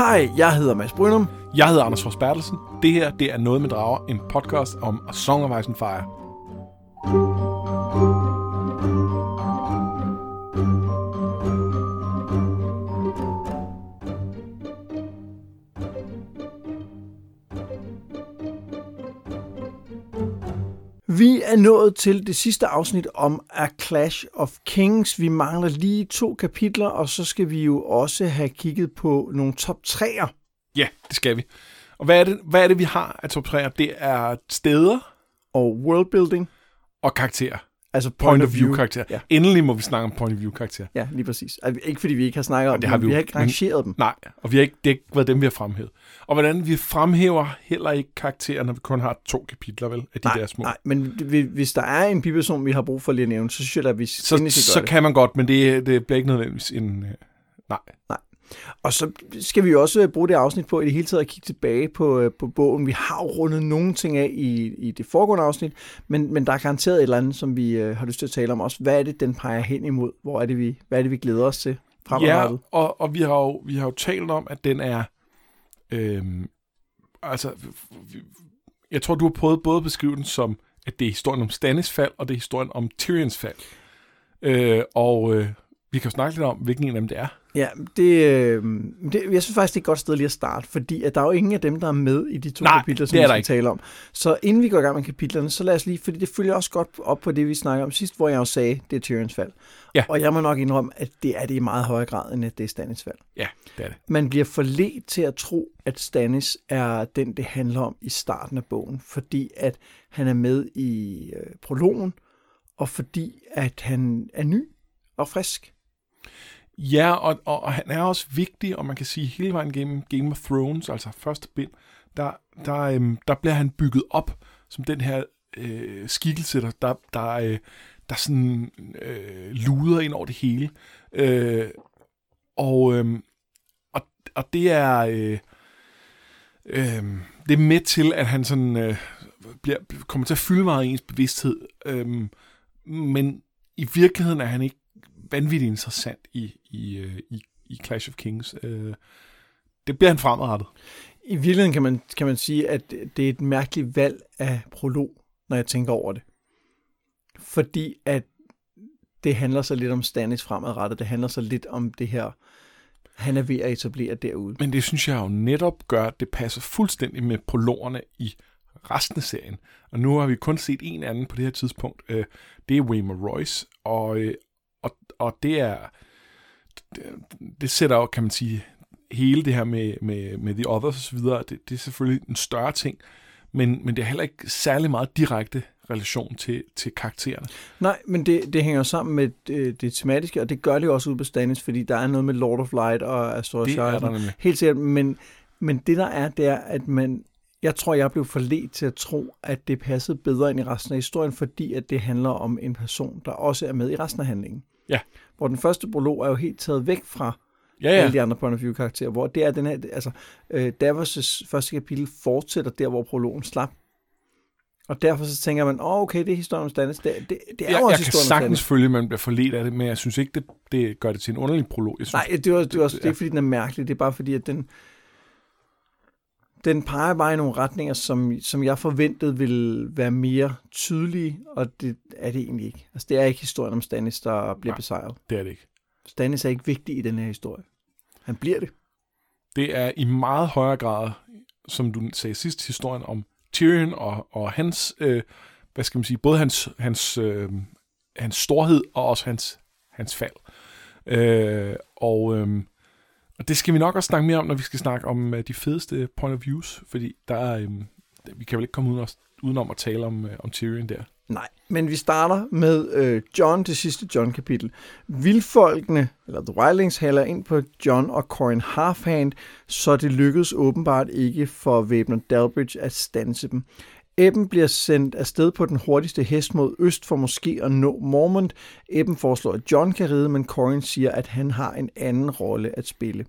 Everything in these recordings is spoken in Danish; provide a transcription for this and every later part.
Hej, jeg hedder Mads Brynum. Jeg hedder Anders Fors Bertelsen. Det her, det er Noget med Drager, en podcast om A Song of Ice and Fire. Er nået til det sidste afsnit om A Clash of Kings. Vi mangler lige to kapitler, og så skal vi jo også have kigget på nogle top 3'er. Ja, det skal vi. Og hvad er det, hvad er det vi har af top 3'er? Det er steder Og worldbuilding, og karakterer. Altså Point of view karakterer. Ja. Endelig må vi snakke om point of view karakterer. Ja, lige præcis. Altså, ikke fordi vi ikke har snakket om det har vi vi har ikke men- rangeret dem. Nej, og vi har ikke, det har ikke været dem, vi har fremhævet. Og hvordan vi fremhæver heller ikke karakterer, når vi kun har to kapitler, vel, af de nej, der små. nej, men hvis der er en biperson, vi har brug for lige at nævne, så synes jeg, at vi Så, så det. kan man godt, men det, det bliver ikke nødvendigvis en... øh, Nej. Og så skal vi jo også øh, bruge det afsnit på i det hele taget at kigge tilbage på, øh, på bogen. Vi har jo rundet nogle ting af i, i det foregående afsnit, men, men der er garanteret et eller andet, som vi øh, har lyst til at tale om også. Hvad er det, den peger hen imod? Hvor er det, vi, hvad er det, vi glæder os til fremadrettet? Ja, og, og vi, har jo, vi har jo talt om, at den er... Øhm, altså, jeg tror, du har prøvet både at beskrive den som, at det er historien om Stannis fald, og det er historien om Tyrions fald. Øh, og øh, vi kan jo snakke lidt om, hvilken en af dem det er. Ja, det, øh, det, jeg synes faktisk, det er et godt sted lige at starte, fordi at der er jo ingen af dem, der er med i de to Nej, kapitler, som vi skal ikke. tale om. Så inden vi går i gang med kapitlerne, så lad os lige, fordi det følger også godt op på det, vi snakkede om sidst, hvor jeg jo sagde, det er Tyrions fald. Ja. Og jeg må nok indrømme, at det er det i meget højere grad, end at det er Stannis fald. Ja, det er det. Man bliver forledt til at tro, at Stannis er den, det handler om i starten af bogen, fordi at han er med i øh, prologen, og fordi at han er ny og frisk. Ja, og, og, og han er også vigtig, og man kan sige hele vejen gennem Game of Thrones, altså første bind, der, der, øhm, der bliver han bygget op som den her øh, skikkelse, der, der, der, øh, der sådan øh, luder ind over det hele. Øh, og, øh, og, og det er... Øh, øh, det er med til, at han sådan øh, bliver, kommer til at fylde meget i ens bevidsthed. Øh, men i virkeligheden er han ikke vanvittigt interessant i, i, øh, i, i Clash of Kings. Øh, det bliver han fremadrettet. I virkeligheden kan man, kan man sige, at det er et mærkeligt valg af prolog, når jeg tænker over det. Fordi at det handler så lidt om Stannis fremadrettet. Det handler så lidt om det her, han er ved at etablere derude. Men det synes jeg jo netop gør, at det passer fuldstændig med prologerne i resten af serien. Og nu har vi kun set en anden på det her tidspunkt. Øh, det er Waymar Royce, og, øh, og, det er... Det, det sætter jo, kan man sige, hele det her med, med, med The Others og så videre, det, det er selvfølgelig en større ting, men, men det er heller ikke særlig meget direkte relation til, til karaktererne. Nej, men det, det hænger sammen med det, det tematiske, og det gør det jo også ude på Stannis, fordi der er noget med Lord of Light og Azor Det er Ahai. der nemlig. Helt sikkert, men, men det der er, det er, at man, jeg tror, jeg blev forledt til at tro, at det passede bedre ind i resten af historien, fordi at det handler om en person, der også er med i resten af handlingen. Ja. Hvor den første prolog er jo helt taget væk fra Ja, ja. alle de andre point of view karakterer, hvor det er den her, altså øh, Davos' første kapitel fortsætter der, hvor prologen slap. Og derfor så tænker man, åh oh, okay, det er historien om Stannis. Det, det, det er Jeg, jo også jeg kan historien om sagtens følge, at man bliver forledt af det, men jeg synes ikke, det, det gør det til en underlig prolog. Jeg synes, Nej, det var, det også, det er ikke fordi, den er mærkelig. Det er bare fordi, at den, den peger bare i nogle retninger, som, som jeg forventede ville være mere tydelige, og det er det egentlig ikke. Altså, det er ikke historien om Stannis, der bliver Nej. besejret. det er det ikke. Stannis er ikke vigtig i den her historie. Han bliver det. Det er i meget højere grad, som du sagde sidst, historien om Tyrion og, og hans, øh, hvad skal man sige, både hans, hans, øh, hans storhed og også hans, hans fald. Øh, og, øh, og det skal vi nok også snakke mere om, når vi skal snakke om uh, de fedeste point of views, fordi der er, um, vi kan vel ikke komme uden os, udenom at tale om, uh, om Tyrion der. Nej, men vi starter med øh, John, det sidste John-kapitel. Vildfolkene, eller The Wildlings, haler ind på John og Corin Halfhand, så det lykkedes åbenbart ikke for væbner Dalbridge at stanse dem. Eben bliver sendt afsted på den hurtigste hest mod øst for måske at nå Mormont. Eben foreslår, at John kan ride, men Corin siger, at han har en anden rolle at spille.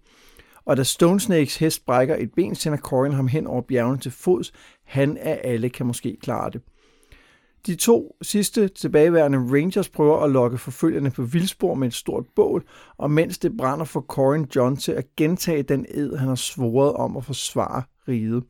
Og da Stone Snakes hest brækker et ben, sender Corin ham hen over bjergene til fods. Han af alle kan måske klare det. De to sidste tilbageværende Rangers prøver at lokke forfølgerne på vildspor med et stort bål, og mens det brænder for Corin John til at gentage den ed, han har svoret om at forsvare riget.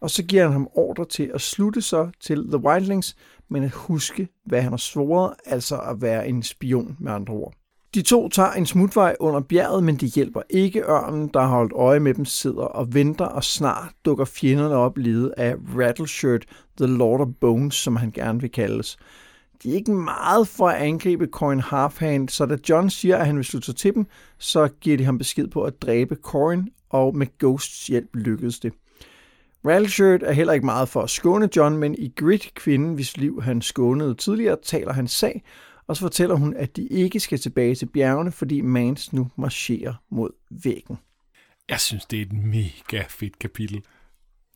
Og så giver han ham ordre til at slutte sig til The Wildlings, men at huske, hvad han har svoret, altså at være en spion med andre ord. De to tager en smutvej under bjerget, men de hjælper ikke ørnen, der har holdt øje med dem, sidder og venter, og snart dukker fjenderne op ledet af Rattleshirt, The Lord of Bones, som han gerne vil kaldes. De er ikke meget for at angribe Corin Halfhand, så da John siger, at han vil slutte sig til dem, så giver de ham besked på at dræbe Corin, og med Ghosts hjælp lykkedes det. Rattleshirt er heller ikke meget for at skåne John, men i Grit, kvinden, hvis liv han skånede tidligere, taler hans sag, og så fortæller hun, at de ikke skal tilbage til bjergene, fordi Mans nu marcherer mod væggen. Jeg synes, det er et mega fedt kapitel.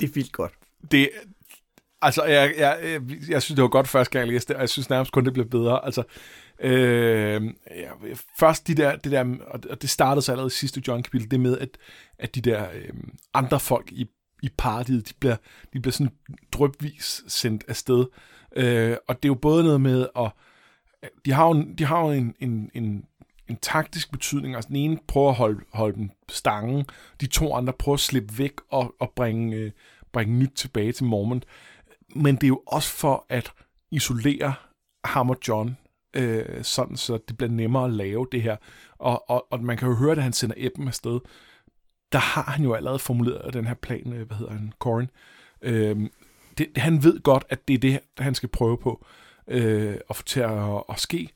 Det er vildt godt. Det, altså, jeg, jeg, jeg, jeg synes, det var godt første gang, jeg læste det, og jeg synes nærmest kun, det blev bedre. Altså, øh, ja, først de der, det der, og det startede så allerede i sidste John-kapitel, det med, at, at de der øh, andre folk i, i partiet, de bliver, de bliver sådan drøbvis sendt afsted. Øh, og det er jo både noget med at de har jo, de har jo en, en, en, en taktisk betydning. Altså den ene prøver at holde, holde dem stangen, de to andre prøver at slippe væk og, og bringe, øh, bringe nyt tilbage til Mormont. Men det er jo også for at isolere ham og John, øh, sådan så det bliver nemmere at lave det her. Og, og, og man kan jo høre, at han sender Eben afsted. Der har han jo allerede formuleret den her plan, øh, hvad hedder han, Corin. Øh, det, han ved godt, at det er det, han skal prøve på øh, at få til at, at ske,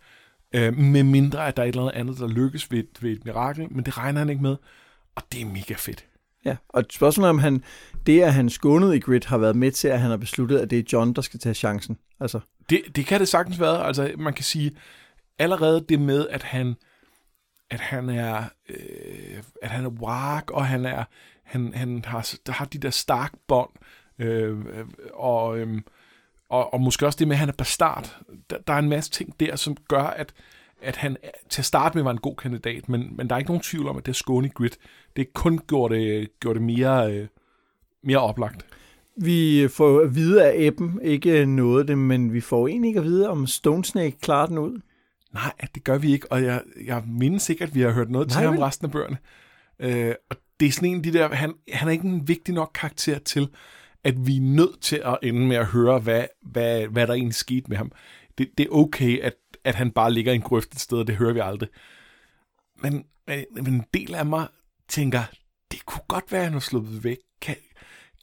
øh, med mindre at der er et eller andet, der lykkes ved, ved et mirakel, men det regner han ikke med, og det er mega fedt. Ja, og spørgsmålet om han, det, at han skånede i Grid, har været med til, at han har besluttet, at det er John, der skal tage chancen. Altså. Det, det kan det sagtens være. Altså, man kan sige, allerede det med, at han, at han er, øh, at han er wark, og han er, han, han har, der har de der stark bånd, øh, øh, og, øh, og, og måske også det med, at han er bastard. Der, der er en masse ting der, som gør, at, at han til at starte med var en god kandidat, men, men der er ikke nogen tvivl om, at det er Skåne Grit. Det kun gjorde det, øh, gjorde det mere, øh, mere oplagt. Vi får at vide af Ebben ikke noget det, men vi får egentlig ikke at vide, om Stone Snake klarer den ud. Nej, det gør vi ikke, og jeg, jeg mindes sikkert, at vi har hørt noget Nej, til ham resten af bøgerne. Øh, og det er sådan en af de der, han, han er ikke en vigtig nok karakter til, at vi er nødt til at ende med at høre, hvad, hvad, hvad der egentlig skete med ham. Det, det er okay, at, at han bare ligger i en grøft et sted, og det hører vi aldrig. Men, men, men en del af mig tænker, det kunne godt være, at han har sluppet væk. Kan,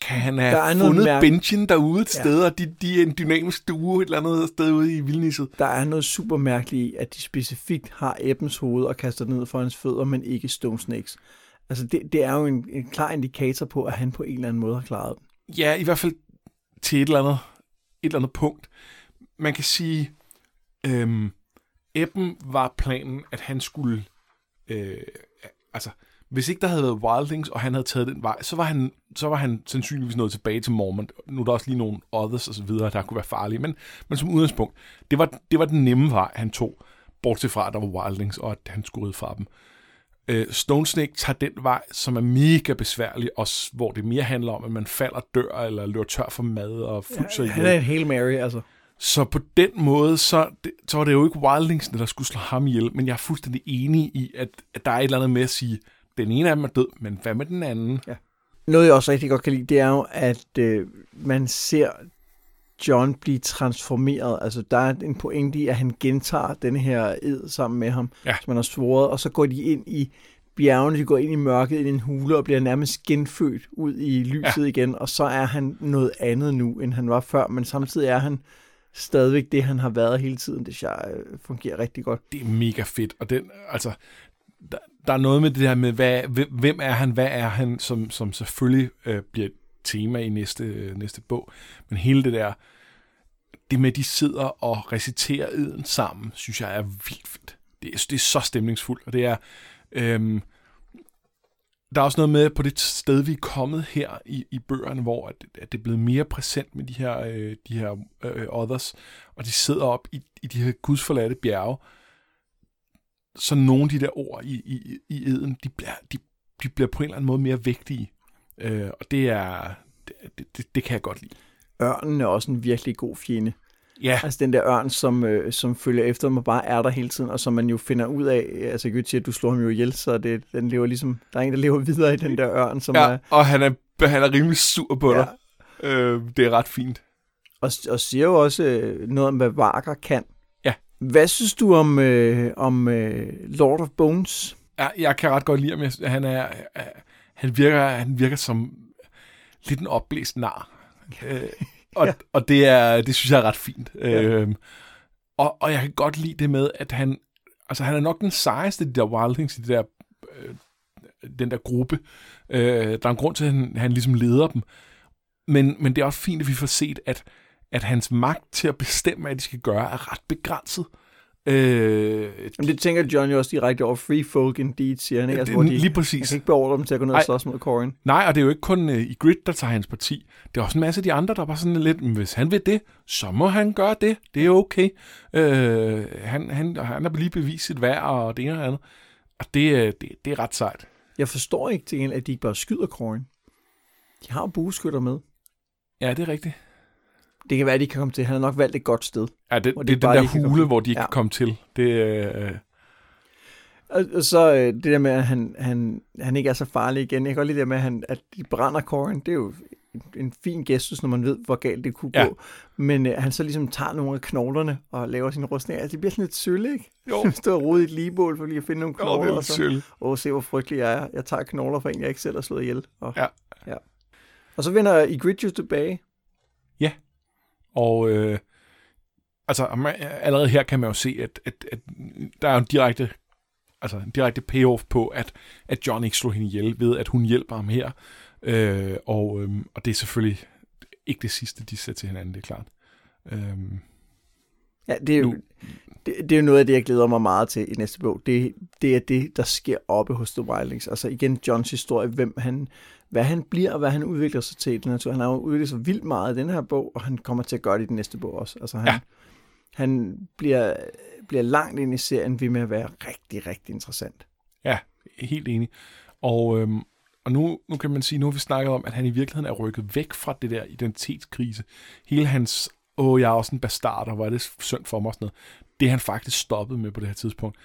kan han have der er fundet mærke... Benjen derude et ja. sted, og de, de er en dynamisk duo et eller andet sted ude i vildnisset? Der er noget super mærkeligt i, at de specifikt har Ebbens hoved og kaster det ned for hans fødder, men ikke Stone Snakes. Altså det, det er jo en, en klar indikator på, at han på en eller anden måde har klaret den. Ja, i hvert fald til et eller andet, et eller andet punkt. Man kan sige, øhm, Ebben var planen, at han skulle, øh, altså, hvis ikke der havde været Wildlings, og han havde taget den vej, så var han, så var han sandsynligvis nået tilbage til Mormont. Nu er der også lige nogle others og så videre, der kunne være farlige, men, men som udgangspunkt, det var, det var den nemme vej, han tog, bortset fra, at der var Wildlings, og at han skulle rydde fra dem. Øh, Stone Snake tager den vej, som er mega besværlig, og hvor det mere handler om, at man falder, dør eller løber tør for mad og fryser ja, Han er en hel Mary, altså. Så på den måde, så, det, så var det jo ikke Wildlingsene, der skulle slå ham ihjel, men jeg er fuldstændig enig i, at, at der er et eller andet med at sige, den ene af dem er død, men hvad med den anden? Ja. Noget, jeg også rigtig godt kan lide, det er jo, at øh, man ser John blive transformeret. Altså, der er en pointe i, at han gentager den her ed sammen med ham, ja. som han har svoret, og så går de ind i bjergene, de går ind i mørket, ind i en hule, og bliver nærmest genfødt ud i lyset ja. igen, og så er han noget andet nu, end han var før, men samtidig er han stadigvæk det, han har været hele tiden. Det jeg, øh, fungerer rigtig godt. Det er mega fedt, og den, altså, der, der er noget med det her med, hvad, hvem er han, hvad er han, som, som selvfølgelig øh, bliver et tema i næste, øh, næste bog, men hele det der, det med, at de sidder og reciterer eden sammen, synes jeg er vildt fedt. Det er, det er så stemningsfuldt, og det er... Øhm, der er også noget med på det sted, vi er kommet her i, i bøgerne, hvor at, at det er blevet mere præsent med de her, øh, de her øh, others, og de sidder op i, i de her gudsforladte bjerge. Så nogle af de der ord i, i, i eden, de bliver, de, de bliver på en eller anden måde mere vægtige. Øh, og det er det, det, det kan jeg godt lide. Ørnen er også en virkelig god fjende. Ja, Altså den der ørn, som, øh, som følger efter dem og bare er der hele tiden, og som man jo finder ud af, altså Gud siger, at du slår ham jo ihjel, så det, den lever ligesom, der er en, der lever videre i den der ørn, som ja er, og han er, han er rimelig sur på Ja. dig. Øh, det er ret fint. og, og siger jo også øh, noget om, hvad Varker kan. Hvad synes du om, øh, om øh, Lord of Bones? Ja, jeg kan ret godt lide ham. Han, er, øh, han, virker, han virker som lidt en opblæst nar. Øh, og, Ja. og det, er, det synes jeg er ret fint. Ja. Øh, og, og jeg kan godt lide det med, at han, altså han er nok den sejeste de der wildlings i de der, øh, den der gruppe. Øh, der er en grund til, at han, han ligesom leder dem. Men, men det er også fint, at vi får set, at, at hans magt til at bestemme, hvad de skal gøre, er ret begrænset. Øh, Men det tænker John jo også direkte over Free Folk Indeed, siger han, ikke? Altså, hvor de, lige han præcis. kan ikke beordre dem til at gå ned og slås mod Corin. Nej, og det er jo ikke kun uh, i Grid, der tager hans parti. Det er også en masse af de andre, der bare sådan lidt, "Men hvis han vil det, så må han gøre det. Det er okay. Øh, han, han, han har lige bevist sit værd, og det ene og det andet. Og det, øh, det, det er ret sejt. Jeg forstår ikke til gengæld, at de ikke bare skyder Corin. De har jo bueskytter med. Ja, det er rigtigt. Det kan være, at de kan komme til. Han har nok valgt et godt sted. Ja, det, det, de er den der hule, hvor de ikke Ja. kan komme til. Det, øh, Og, og så øh, det der med, at han, han, han ikke er så farlig igen. Jeg kan godt lide det der med, at, han, at de brænder Corin. Det er jo en, en fin gestus, når man ved, hvor galt det kunne Ja. gå. Men øh, han så ligesom tager nogle af knoglerne og laver sin rustning. Altså, det bliver sådan lidt sølle, ikke? jo, Stå og rode i et ligebål for lige at finde nogle jo, knogler. det er og så, se hvor frygtelig jeg er. Jeg tager knogler for en, jeg ikke selv har slået ihjel. Og, Ja. ja. Og så vender jo tilbage. Og øh, altså, allerede her kan man jo se, at, at, at der er en direkte, altså en direkte payoff på, at, at John ikke slår hende ihjel ved, at hun hjælper ham her. Øh, og, øhm, og det er selvfølgelig ikke det sidste, de ser til hinanden, det er klart. Øhm, Ja, det er, jo, Nu- det, det er jo noget af det, jeg glæder mig meget til i næste bog. Det, det er det, der sker oppe hos The Wildlings. Altså igen, Johns historie, hvem han, hvad han bliver, og hvad han udvikler sig til. i den natur. Han har jo udviklet sig vildt meget i den her bog, og han kommer til at gøre det i den næste bog også. Altså han, Ja. han bliver, bliver langt ind i serien ved med at være rigtig, rigtig interessant. ja, helt enig. Og, øhm, og nu, nu kan man sige, nu har vi snakket om, at han i virkeligheden er rykket væk fra det der identitetskrise. Hele hans, åh, jeg er også en bastard, og hvor er det synd for mig og sådan noget. Det han faktisk stoppet med på det her tidspunkt.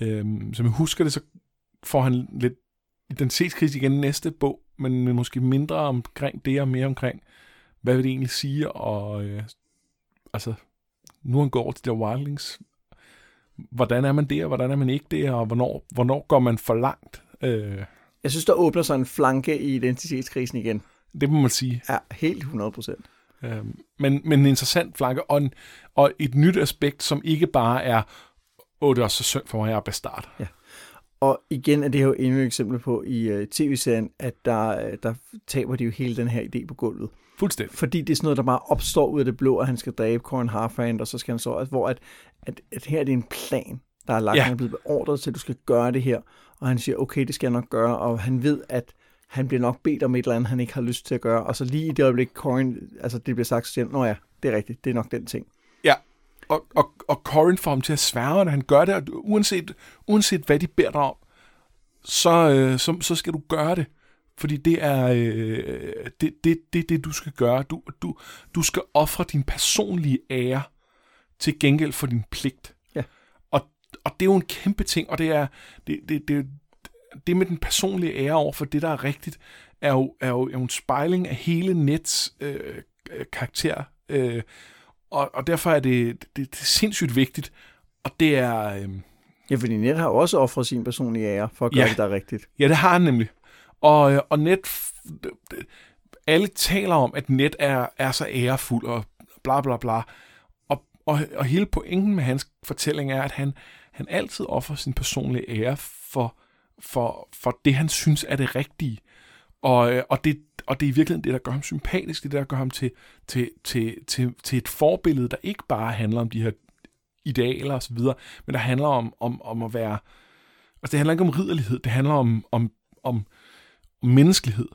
Øhm, som jeg husker det, så får han lidt identitetskrise igen i næste bog, men måske mindre omkring det, og mere omkring, hvad vil det egentlig sige, og øh, altså, nu han går over til de der wildlings, hvordan er man der, hvordan er man ikke der, og hvornår, hvornår går man for langt? Øh, Jeg synes, der åbner sig en flanke i identitetskrisen igen. det må man sige. Ja, helt 100 procent. Øh, men, men en interessant flanke, og, en, og et nyt aspekt, som ikke bare er, åh, det er også så synd for mig, jeg er bastard. Og igen er det jo endnu et eksempel på i uh, tv-serien, at der, øh, der taber de jo hele den her idé på gulvet. Fuldstændig. Fordi det er sådan noget, der bare opstår ud af det blå, at han skal dræbe Corin Harfand, og så skal han så, altså, hvor at, at, at her er det en plan, der er lagt, Ja. ja. han er blevet beordret til, at du skal gøre det her, og han siger, okay, det skal jeg nok gøre, og han ved, at han bliver nok bedt om et eller andet, han ikke har lyst til at gøre, og så lige i det øjeblik, Corin, altså det bliver sagt, så siger han, nå ja, det er rigtigt, det er nok den ting. Ja, og, og, og Corin får ham til at sværge, når han gør det, og uanset, uanset hvad de beder dig om, så, øh, så, så skal du gøre det. Fordi det er øh, det, det, det, det, du skal gøre. Du, du, du skal ofre din personlige ære til gengæld for din pligt. Ja. Og, og det er jo en kæmpe ting, og det er det, det, det, det med den personlige ære over for det, der er rigtigt, er jo, er jo, er jo en spejling af hele Nets øh, øh, karakter. Øh, og, og derfor er det, det, det er sindssygt vigtigt, og det er... Øh, Ja, fordi Ned har også offret sin personlige ære for at gøre Ja. ja. det, der er rigtigt. Ja, det har han nemlig. Og, øh, og net, alle taler om, at net er, er så ærefuld og bla bla bla. Og, og, og hele pointen med hans fortælling er, at han, han altid offrer sin personlige ære for, for, for det, han synes er det rigtige. Og, øh, og, det, og det er i virkeligheden det, der gør ham sympatisk, det der gør ham til, til, til, til, til et forbillede, der ikke bare handler om de her idealer osv., men der handler om, om, om at være... Altså, det handler ikke om ridderlighed, det handler om, om, om, om menneskelighed.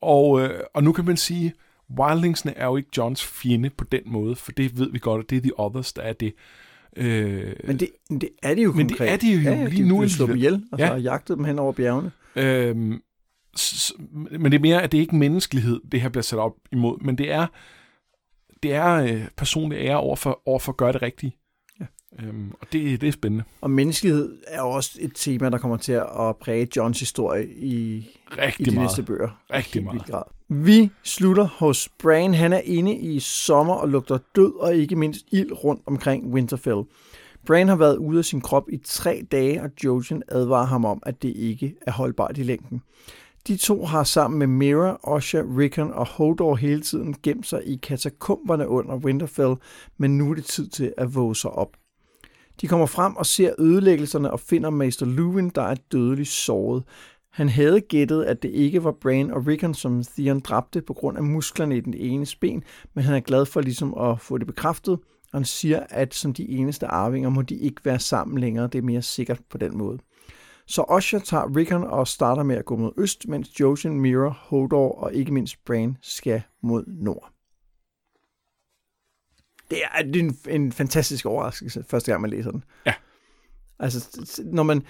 Og, øh, og nu kan man sige, Wildlingsene er jo ikke Johns fjende på den måde, for det ved vi godt, at det er The Others, der er det. Øh, Men det, men det er det jo Men det konkret. er de jo ja, lige nu De slå dem ihjel, og Ja. så jagtet dem hen over bjergene. Øhm, s- s- men det er mere, at det er ikke menneskelighed, det her bliver sat op imod, men det er, det er øh, personlig ære over for, over for at gøre det rigtige. Øhm, og det, det er spændende. Og menneskelighed er jo også et tema, der kommer til at præge Johns historie i, Rigtig i de meget. næste bøger. Rigtig Helt meget. Grad. Vi slutter hos Bran. Han er inde i sommer og lugter død og ikke mindst ild rundt omkring Winterfell. Bran har været ude af sin krop i tre dage, og Jojen advarer ham om, at det ikke er holdbart i længden. De to har sammen med Mira, Osha, Rickon og Hodor hele tiden gemt sig i katakomberne under Winterfell, men nu er det tid til at våge sig op. De kommer frem og ser ødelæggelserne og finder Maester Luwin, der er dødeligt såret. Han havde gættet, at det ikke var Bran og Rickon, som Theon dræbte på grund af musklerne i den ene ben, men han er glad for ligesom at få det bekræftet, og han siger, at som de eneste arvinger må de ikke være sammen længere. Det er mere sikkert på den måde. Så Osha tager Rickon og starter med at gå mod øst, mens Jojen, Mira, Hodor og ikke mindst Bran skal mod nord. Det er, det er en, en fantastisk overraskelse, første gang man læser den. Ja. Altså, når man,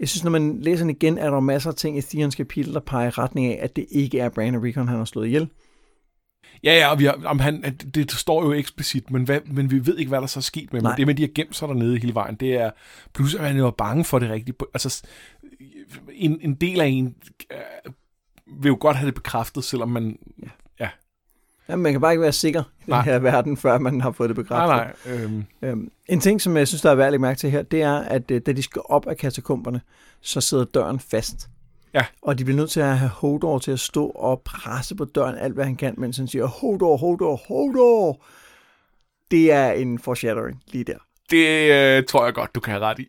jeg synes, når man læser den igen, er der masser af ting i Theons kapitel, der peger i retning af, at det ikke er Bran og Rickon, han har slået ihjel. Ja, ja, og vi har, om han, det står jo eksplicit, men, hvad, men vi ved ikke, hvad der så er sket med ham. Det med, at de har gemt sig dernede hele vejen, det er... Plus, at han jo er bange for det rigtige. Altså, en, en del af en øh, vil jo godt have det bekræftet, selvom man... Ja, man kan bare ikke være sikker i den her verden, før man har fået det bekræftet. Nej, nej. Øhm, Øhm, en ting, som jeg synes, der er værd at mærke til her, det er, at øh, da de skal op af katakomberne, så sidder døren fast. Ja. Og de bliver nødt til at have Hodor til at stå og presse på døren alt, hvad han kan, mens han siger, Hodor, Hodor, Hodor. Det er en foreshadowing lige der. det øh, tror jeg godt, du kan have ret i.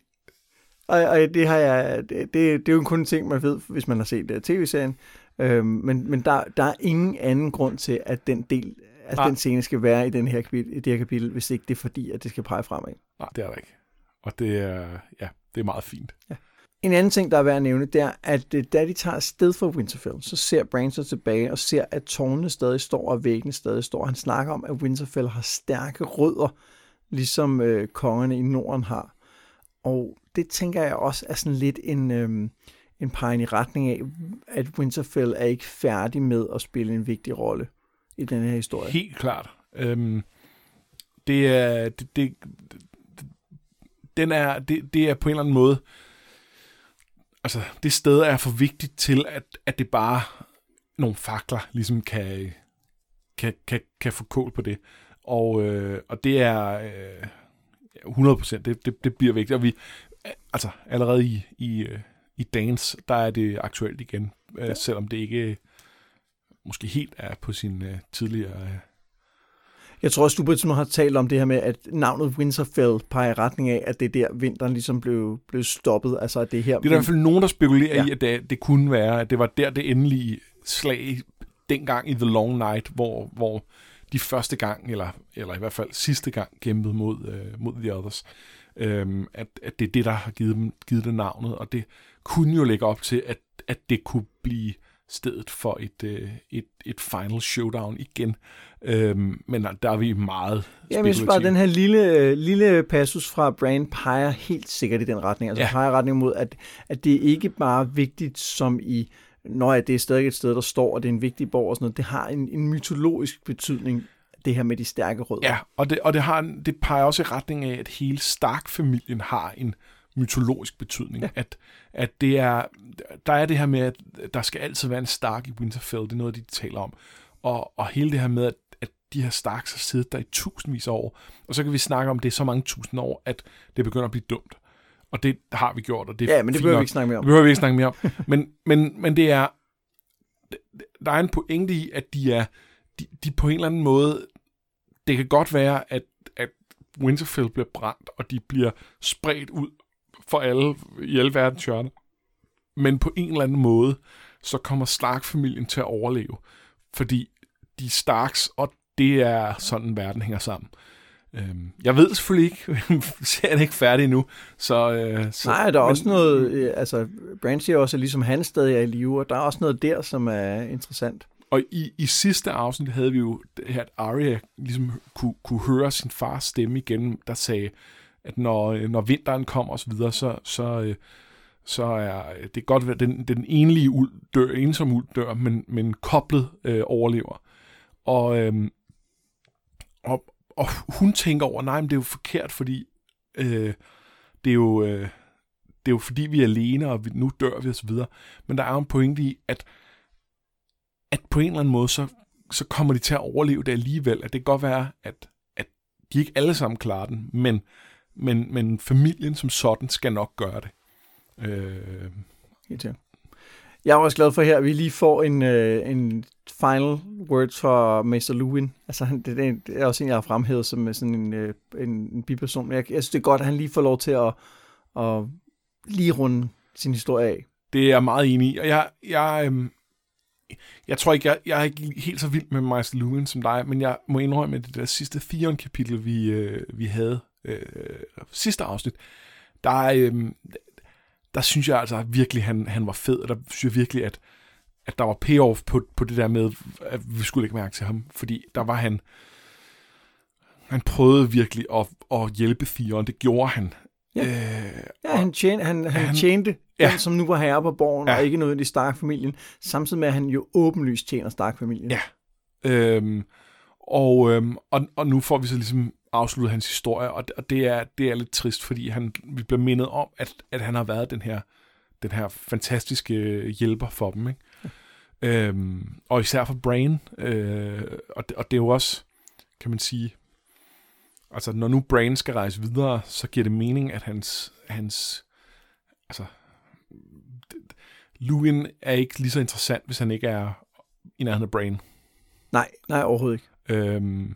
Og, og det, har jeg, det, det, det er jo kun en ting, man ved, hvis man har set uh, tv-serien. Øhm, men men der, der er ingen anden grund til, at den del Nej. den scene skal være i, den her kapitel, i det her kapitel, hvis ikke det er fordi, at det skal pege fremad. Nej, det er der ikke. Og det er, ja, det er meget fint. En anden ting, der er værd at nævne, det er, at øh, da de tager afsted fra Winterfell, så ser Bran sig tilbage og ser, at tårnene stadig står, og væggene stadig står. Han snakker om, at Winterfell har stærke rødder, ligesom øh, kongerne i Norden har. Og det tænker jeg også er sådan lidt en, øh, en pegen i retning af, at Winterfell er ikke færdig med at spille en vigtig rolle i den her historie. Helt klart. Øhm, det er... Det, det, det, den er, det, det er på en eller anden måde... Altså, det sted er for vigtigt til, at, at det bare nogle fakler ligesom kan, kan, kan, kan få kål på det. Og, øh, og det er øh, 100 procent, det, det, det bliver vigtigt. Og vi, altså, allerede i, i, øh, i dagens, der er det aktuelt igen, øh, selvom det ikke måske helt er på sin øh, tidligere... Øh, Jeg tror også, du på et har talt om det her med, at navnet Winterfell peger i retning af, at det er der, vinteren ligesom blev, blev stoppet. Altså, at det er her... Det er der i hvert fald nogen, der spekulerer ja. Ja. i, at det, det kunne være, at det var der det endelige slag dengang i The Long Night, hvor, hvor de første gang, eller, eller i hvert fald sidste gang, kæmpede mod, øh, mod The Others. Øhm, at, at det er det, der har givet dem givet det navnet, og det kunne jo lægge op til, at, at det kunne blive stedet for et, øh, et, et final showdown igen. Øhm, men der er vi meget Jamen, jeg synes bare, at den her lille, øh, lille passus fra Bran peger helt sikkert i den retning. Altså Ja. ja. peger retning mod, at, at det ikke bare er vigtigt som i, når det er stadig et sted, der står, og det er en vigtig borg og sådan noget. Det har en, en mytologisk betydning, det her med de stærke rødder. Ja, og det, og det, har en, det peger også i retning af, at hele Stark-familien har en mytologisk betydning. Ja. At, at det er, der er det her med, at der skal altid være en Stark i Winterfell. Det er noget, de taler om. Og, og hele det her med, at, at de her Starks har siddet der i tusindvis af år. Og så kan vi snakke om det så mange tusind år, at det begynder at blive dumt. Og det har vi gjort, og det Ja, men det behøver vi ikke snakke mere Det om. behøver vi ikke snakke mere om. Men, men, men det er... Der er en pointe i, at de er... De, de på en eller anden måde... Det kan godt være, at, at Winterfell bliver brændt, og de bliver spredt ud for alle i alle verdens hjørner. Men på en eller anden måde, så kommer Stark-familien til at overleve. Fordi de er Starks, og det er sådan, verden hænger sammen. Øhm, jeg ved selvfølgelig ikke, jeg er ikke færdig endnu, så... Øh, så Nej, der er men- også noget, øh, altså Bran siger også, at ligesom han stadig er i live, og der er også noget der, som er interessant. Og i, i sidste afsnit havde vi jo at Arya ligesom kunne, kunne høre sin fars stemme igen, der sagde, at når, øh, når vinteren kommer og så videre, så, så, øh, så er øh, det godt, at den, den enlige uld dør, ensom uld dør, men, men koblet øh, overlever. Og, øh, og, og hun tænker over, nej, men det er jo forkert, fordi øh, det er jo... Øh, det er jo fordi, vi er alene, og vi, nu dør vi osv. Men der er jo en pointe i, at, at på en eller anden måde, så, så kommer de til at overleve det alligevel. At det kan godt være, at, at de ikke alle sammen klarer den, men, men, men familien som sådan skal nok gøre det. Øh, Helt sikkert. Jeg er også glad for her, at vi lige får en, øh, en final words for Mr. Lewin. Altså, han, det, det, er også en, jeg har fremhævet som sådan en, øh, en, en biperson. Jeg, jeg synes, det er godt, at han lige får lov til at, at lige runde sin historie af. Det er jeg meget enig i, og jeg, jeg, øhm, jeg tror ikke, jeg, jeg er ikke helt så vild med Mr. Lewin som dig, men jeg må indrømme, at det der sidste Theon-kapitel, vi, øh, vi havde øh, sidste afsnit, der, øh, der synes jeg altså virkelig, han, han var fed, og der synes jeg virkelig, at, at der var payoff på, på det der med, at vi skulle ikke mærke til ham, fordi der var han, han prøvede virkelig at, at hjælpe Theon, det gjorde han. Ja, øh, ja han, tjente, han, han, han tjente ja. den, som nu var herre på borgen, ja. og ikke nødvendigvis Stark-familien, samtidig med, at han jo åbenlyst tjener Stark-familien. Ja. Øhm, og, øhm, og, og nu får vi så ligesom afsluttet hans historie, og, og det, er, det er lidt trist, fordi han, vi bliver mindet om, at, at han har været den her, den her fantastiske hjælper for dem. Ikke? Ja. Øhm, og især for Brain, øh, og, det, og det er jo også, kan man sige, altså når nu Brain skal rejse videre, så giver det mening, at hans, hans altså, Luin er ikke lige så interessant, hvis han ikke er i nærheden af Brain. Nej, nej, overhovedet ikke. Øhm,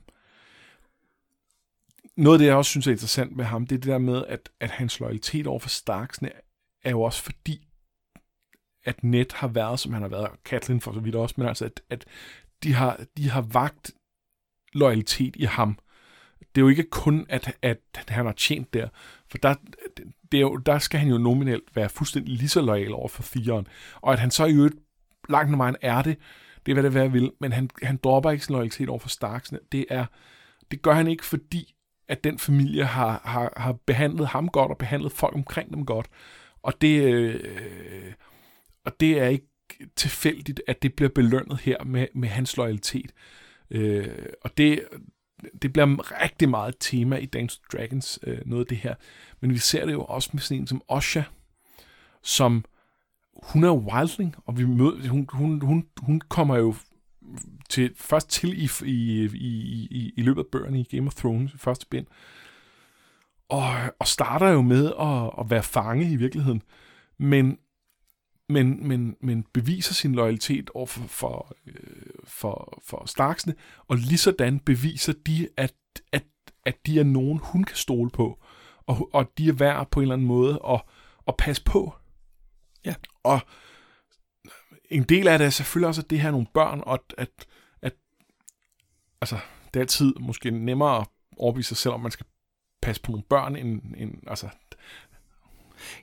noget af det, jeg også synes er interessant med ham, det er det der med, at, at hans loyalitet over for Starksne er jo også fordi, at Ned har været, som han har været, og Kathleen for så vidt også, men altså, at, at de, har, de har vagt loyalitet i ham. Det er jo ikke kun, at, at han har tjent der, for der, det er jo, der skal han jo nominelt være fuldstændig lige så lojal over for firen. Og at han så i øvrigt langt når man er det, det er hvad det være vil, men han, han dropper ikke sin loyalitet over for Starksne. Det, er, det gør han ikke, fordi at den familie har, har, har behandlet ham godt og behandlet folk omkring dem godt. Og det, øh, og det er ikke tilfældigt, at det bliver belønnet her med, med hans loyalitet. Øh, og det, det bliver rigtig meget tema i Dance Dragons, øh, noget af det her. Men vi ser det jo også med sådan en som Osha, som hun er wildling, og vi møder, hun, hun, hun, hun kommer jo til, først til i, i, i, i, i løbet af bøgerne i Game of Thrones, første bind, og, og starter jo med at, at være fange i virkeligheden, men, men, men, men beviser sin loyalitet over for, for, øh, for, for Starksene, og lige sådan beviser de, at, at, at de er nogen, hun kan stole på, og, og de er værd på en eller anden måde at, at passe på. Ja. Og en del af det er selvfølgelig også, at det her er nogle børn, og at, at, at altså, det er altid måske nemmere at overbevise sig selv, om man skal passe på nogle børn, end, end altså...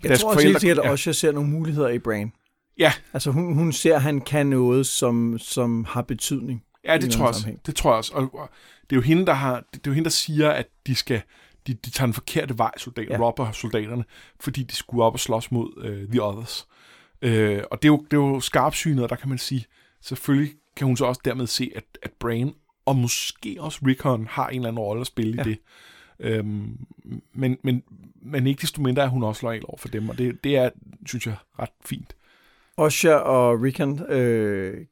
Jeg tror også helt sikkert, at ja. også jeg ser nogle muligheder i Brain. Ja. Altså hun, hun ser, at han kan noget, som, som har betydning. Ja, det tror jeg også. Det tror jeg også. Og, og det er jo hende, der har, det er jo hende, der siger, at de skal, de, de tager den forkerte vej, soldater, ja. robber soldaterne, fordi de skulle op og slås mod uh, The Others. Uh, og det er, jo, det er jo skarpsynet, og der kan man sige, selvfølgelig kan hun så også dermed se, at, at Brain og måske også Rickon har en eller anden rolle at spille ja. i det. Øhm, men, men, men ikke desto mindre er hun også lojal over for dem, og det, det er, synes jeg, ret fint. Osha og Rickon øh,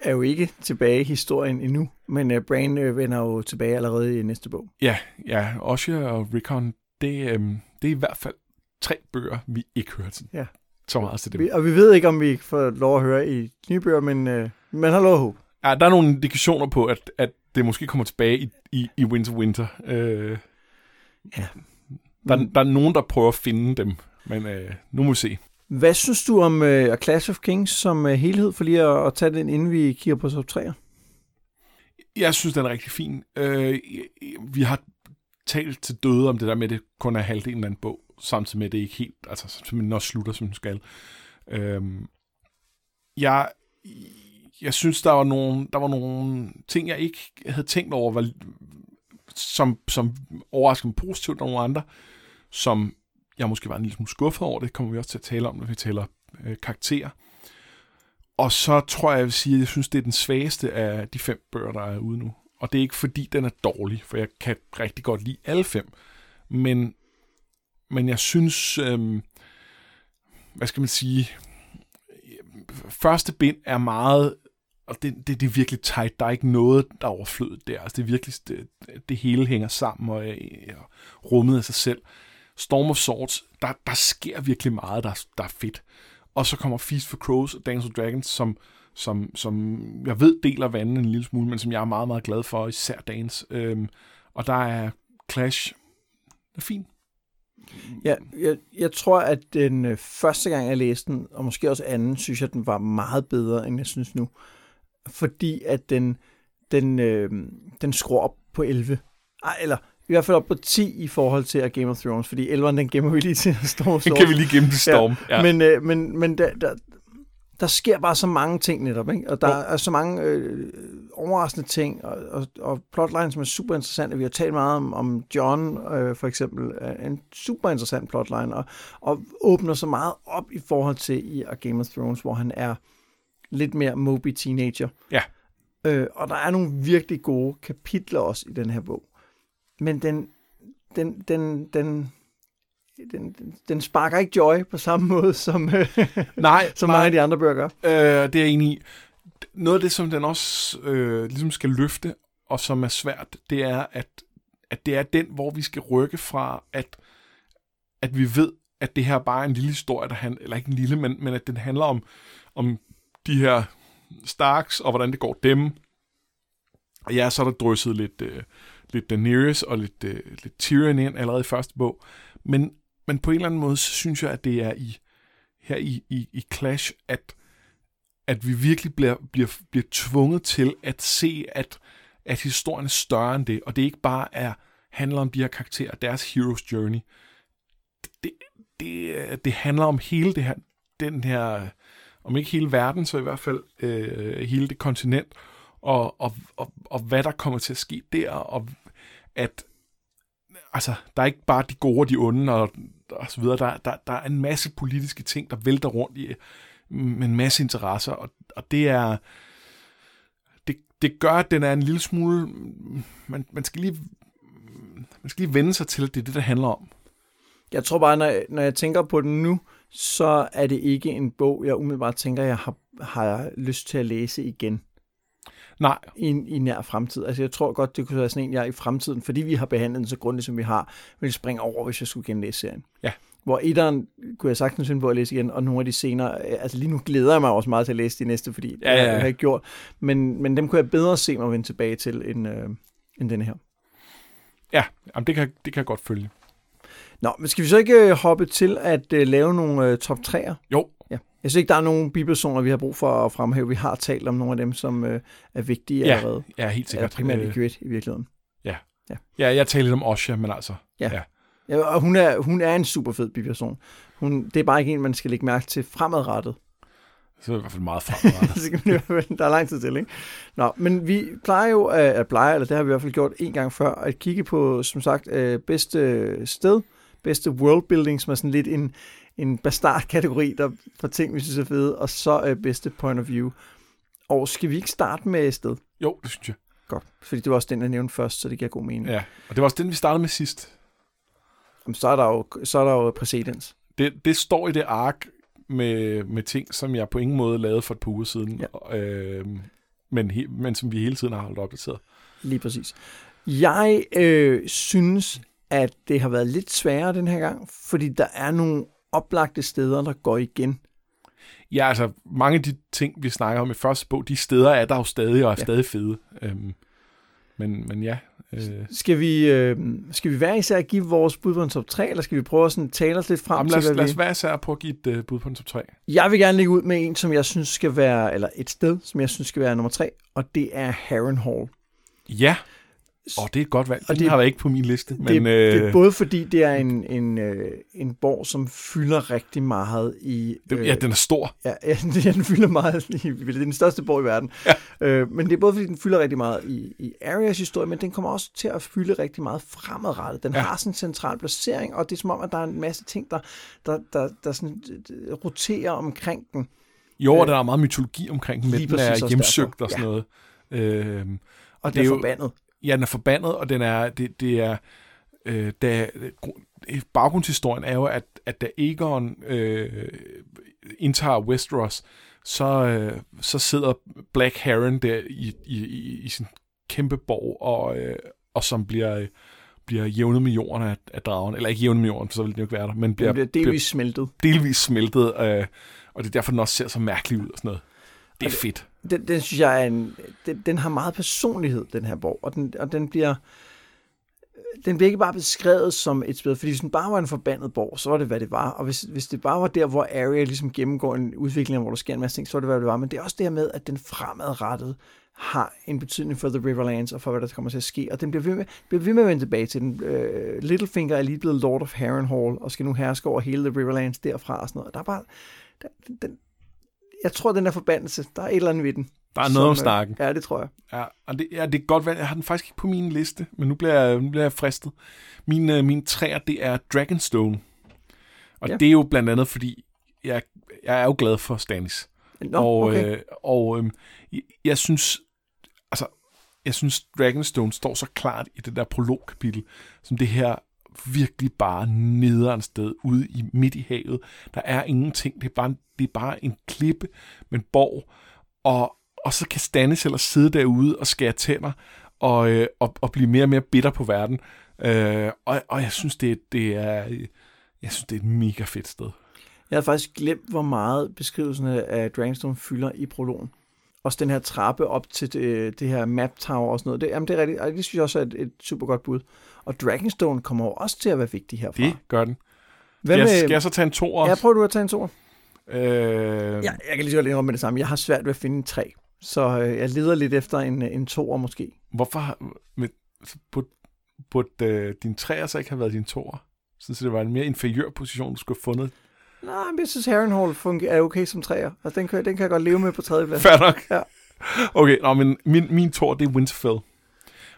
er jo ikke tilbage i historien endnu, men uh, Bran uh, vender jo tilbage allerede i næste bog. Ja, ja, Osha og Rickon, det, øh, det er i hvert fald tre bøger, vi ikke hørte ja. så meget til dem. Vi, og vi ved ikke, om vi får lov at høre i nye bøger, men uh, man har lov at håbe. Ja, der er nogle indikationer på, at, at det måske kommer tilbage i, i, i Winter Winter. Øh, ja. Der, der er nogen, der prøver at finde dem, men øh, nu må vi se. Hvad synes du om uh, Clash of Kings som uh, helhed, for lige at, at tage den, inden vi kigger på top 3'er? Jeg synes, den er rigtig fin. Uh, vi har talt til døde om det der med, at det kun er halvdelen af en bog, samtidig med, at det ikke helt, altså simpelthen også slutter, som den skal. Uh, jeg, jeg synes, der var nogle, der var nogle ting, jeg ikke havde tænkt over, var, som, som overraskede mig positivt, og nogle andre, som jeg måske var en lille smule skuffet over. Det kommer vi også til at tale om, når vi taler øh, karakterer. Og så tror jeg, jeg vil sige, at jeg synes, det er den svageste af de fem bøger, der er ude nu. og det er ikke fordi, den er dårlig, for jeg kan rigtig godt lide alle fem. Men, men jeg synes, øh, hvad skal man sige, første bind er meget, og det, det, det er virkelig tight. Der er ikke noget, der er overflødet der. Altså, det er virkelig, det, det hele hænger sammen og og rummet af sig selv. Storm of Swords, der, der sker virkelig meget, der, der er fedt. Og så kommer Feast for Crows og Dance of Dragons, som, som, som jeg ved deler vandet en lille smule, men som jeg er meget, meget glad for, især Dance. Øhm, og der er Clash, det er fint. Ja, jeg, jeg tror, at den øh, første gang, jeg læste den, og måske også anden, synes jeg, den var meget bedre, end jeg synes nu. Fordi at den, den, øh, den skruer op på 11. Ej, eller i hvert fald op på 10 i forhold til at Game of Thrones, fordi 11'eren, den gemmer vi lige til Storm. Den kan vi lige gemme til Storm, ja. ja. Men, øh, men, men der, der, der sker bare så mange ting netop, ikke? og der oh. er så mange øh, overraskende ting, og, og, og plotline, som er super interessant. Vi har talt meget om, om John, øh, for eksempel, en super interessant plotline, og, og åbner så meget op i forhold til i Game of Thrones, hvor han er lidt mere moby teenager. Ja. Øh, og der er nogle virkelig gode kapitler også i den her bog. Men den, den, den, den, den, den sparker ikke joy på samme måde, som, øh, nej, som mange af de andre bøger gør. Øh, det er jeg enig i. Noget af det, som den også øh, ligesom skal løfte, og som er svært, det er, at, at det er den, hvor vi skal rykke fra, at, at vi ved, at det her bare er en lille historie, der han, eller ikke en lille, men, men at den handler om, om de her Starks, og hvordan det går dem. Og ja, så er der drysset lidt, øh, lidt Daenerys og lidt, øh, lidt Tyrion ind allerede i første bog. Men, men på en eller anden måde, så synes jeg, at det er i her i, i, i Clash, at, at vi virkelig bliver, bliver, bliver tvunget til at se, at, at historien er større end det, og det ikke bare er handler om de her karakterer, deres hero's journey. Det, det, øh, det handler om hele det her, den her, om ikke hele verden, så i hvert fald øh, hele det kontinent, og, og, og, og hvad der kommer til at ske der, og at altså, der er ikke bare de gode og de onde, og, og så videre. Der, der, der er en masse politiske ting, der vælter rundt i, med en masse interesser, og, og det er, det, det gør, at den er en lille smule, man, man skal lige, man skal lige vende sig til, at det er det, der handler om. Jeg tror bare, når jeg, når jeg tænker på den nu, så er det ikke en bog, jeg umiddelbart tænker, jeg har, har lyst til at læse igen. Nej. I, i nær fremtid. Altså jeg tror godt, det kunne være sådan en, jeg i fremtiden, fordi vi har behandlet den så grundigt, som vi har, vil springe over, hvis jeg skulle genlæse serien. Ja. Hvor etteren kunne jeg sagtens finde på at læse igen, og nogle af de senere, altså lige nu glæder jeg mig også meget til at læse de næste, fordi ja, ja, ja. det har jeg ikke gjort. Men, men dem kunne jeg bedre se mig vende tilbage til, end, øh, end denne her. Ja, jamen det, kan, det kan jeg godt følge. Nå, men skal vi så ikke øh, hoppe til at uh, lave nogle uh, top 3'er? Jo. Ja. Jeg synes ikke, der er nogen bipersoner, vi har brug for at fremhæve. Vi har talt om nogle af dem, som er vigtige ja, allerede. Ja, helt sikkert. Ja, primært i Grit i virkeligheden. Ja. ja. Ja, jeg talte lidt om Osha, men altså... Ja. ja. ja og hun er, hun er en super fed biperson. Hun, det er bare ikke en, man skal lægge mærke til fremadrettet. Så er det i hvert fald meget fremadrettet. der er lang tid til, ikke? Nå, men vi plejer jo at, at pleje, eller det har vi i hvert fald gjort en gang før, at kigge på, som sagt, bedste sted, bedste worldbuilding, som er sådan lidt en, en bastard-kategori, der for ting, vi synes er fede, og så øh, bedste point of view. Og skal vi ikke starte med sted? Jo, det synes jeg. Godt, fordi det var også den, jeg nævnte først, så det giver god mening. Ja, og det var også den, vi startede med sidst. Jamen, så er der jo, så er der jo præcedens. Det, det står i det ark med, med ting, som jeg på ingen måde lavede for et par uger siden, ja. øh, men, he, men som vi hele tiden har holdt opdateret. Lige præcis. Jeg øh, synes, at det har været lidt sværere den her gang, fordi der er nogle oplagte steder, der går igen. Ja, altså mange af de ting, vi snakker om i første bog, de steder er der jo stadig og er ja. stadig fede. Øhm, men, men ja. Øh. Skal, vi, øh, skal vi være især give vores bud på en top 3, eller skal vi prøve at sådan tale os lidt frem Jamen, til, lad os, lad os være især på at give et uh, bud på en top 3. Jeg vil gerne lægge ud med en, som jeg synes skal være, eller et sted, som jeg synes skal være nummer 3, og det er Harrenhal. Ja. Åh, oh, det er et godt valg. Den og det har været ikke på min liste. Men, det, øh... det er både fordi, det er en, en, øh, en borg, som fylder rigtig meget i... Øh, ja, den er stor. Ja, ja, den fylder meget i... Det er den største borg i verden. Ja. Øh, men det er både fordi, den fylder rigtig meget i, i Arias historie, men den kommer også til at fylde rigtig meget fremadrettet. Den ja. har sådan en central placering, og det er som om, at der er en masse ting, der, der, der, der sådan, øh, roterer omkring den. Jo, og der er meget mytologi omkring den, men den er hjemsøgt og sådan ja. noget. Øh, Og det det er er jo- forbandet. Ja, den er forbandet, og den er, det, det er, øh, da, baggrundshistorien er jo, at, at da Aegon øh, indtager Westeros, så, øh, så sidder Black Heron der i, i, i, i sin kæmpe borg, og, øh, og som bliver, bliver jævnet med jorden af, af dragen. Eller ikke jævnet med jorden, for så vil den jo ikke være der, men bliver, Den bliver delvis smeltet. bliver delvis smeltet, øh, og det er derfor, den også ser så mærkelig ud og sådan noget. Det er Og fedt. Den, den synes jeg er en, den, den har meget personlighed, den her borg, og den, og den bliver den bliver ikke bare beskrevet som et spil, fordi hvis den bare var en forbandet borg, så var det, hvad det var. Og hvis, hvis det bare var der, hvor Arya ligesom gennemgår en udvikling, hvor der sker en masse ting, så var det, hvad det var. Men det er også det her med, at den fremadrettet har en betydning for The Riverlands og for, hvad der kommer til at ske. Og den bliver ved med, bliver ved med at vende tilbage til den. Uh, Littlefinger er lige blevet Lord of Harrenhal, og skal nu herske over hele The Riverlands derfra og sådan noget. Der er bare... Der, den, jeg tror, den der forbandelse, der er et eller andet ved den. Der er noget om som, øh, snakken. Ja, det tror jeg. Ja, og det, ja, det er godt valg. Jeg har den faktisk ikke på min liste, men nu bliver jeg, nu bliver jeg fristet. Min, øh, min træer, det er Dragonstone. Og ja. det er jo blandt andet, fordi jeg, jeg er jo glad for Stannis. Nå, og okay. øh, og øh, jeg, jeg synes, altså, jeg synes Dragonstone står så klart i det der prologkapitel, som det her virkelig bare nederen sted ude i midt i havet. Der er ingenting. Det er bare, det er bare en klippe med en borg, og, og så kan Stannis eller sidde derude og skære tænder og, øh, og, og blive mere og mere bitter på verden. Øh, og, og jeg synes, det, det er... Jeg synes, det er et mega fedt sted. Jeg havde faktisk glemt, hvor meget beskrivelsen af Dragonstone fylder i prologen. Også den her trappe op til det, det her map tower og sådan noget. Det, jamen, det er rigtigt. Det synes jeg også er et, et super godt bud. Og Dragonstone kommer jo også til at være vigtig herfra. Det gør den. Hvad Skal, jeg, skal jeg så tage en to Ja, prøver du at tage en to? Øh, Ja, jeg kan lige så godt med det samme. Jeg har svært ved at finde en tre. Så øh, jeg leder lidt efter en, en toer måske. Hvorfor med, burde, burde øh, din træer så ikke have været din toer? Så det var en mere inferiør position, du skulle have fundet. Nej, men jeg synes Harrenhal fungerer, er okay som træer. Altså, den kan, den kan jeg godt leve med på tredje plads. Fair nok. Ja. Okay, nå, men min, min toer, det er Winterfell.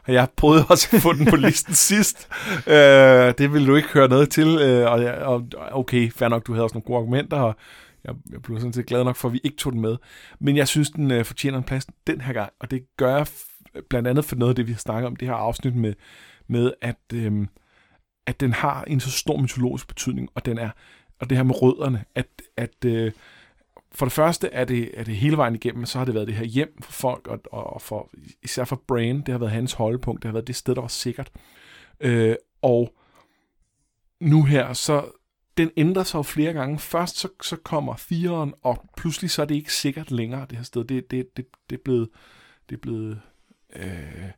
Og jeg prøvede også at få den på listen sidst. Øh, det ville du ikke høre noget til. Øh, og, jeg, og okay, fair nok, du havde også nogle gode argumenter, og jeg, jeg blev sådan set glad nok for, at vi ikke tog den med. Men jeg synes, den øh, fortjener en plads den her gang, og det gør jeg blandt andet for noget af det, vi har snakket om, det her afsnit med, med at, øh, at den har en så stor mytologisk betydning, og den er og det her med rødderne, at, at øh, for det første er det, er det hele vejen igennem, så har det været det her hjem for folk, og, og for, især for Bran, det har været hans holdepunkt, det har været det sted, der var sikkert. Øh, og nu her, så den ændrer sig jo flere gange. Først så, så kommer fireren, og pludselig så er det ikke sikkert længere, det her sted. Det, det, det, det er blevet... Det er blevet øh,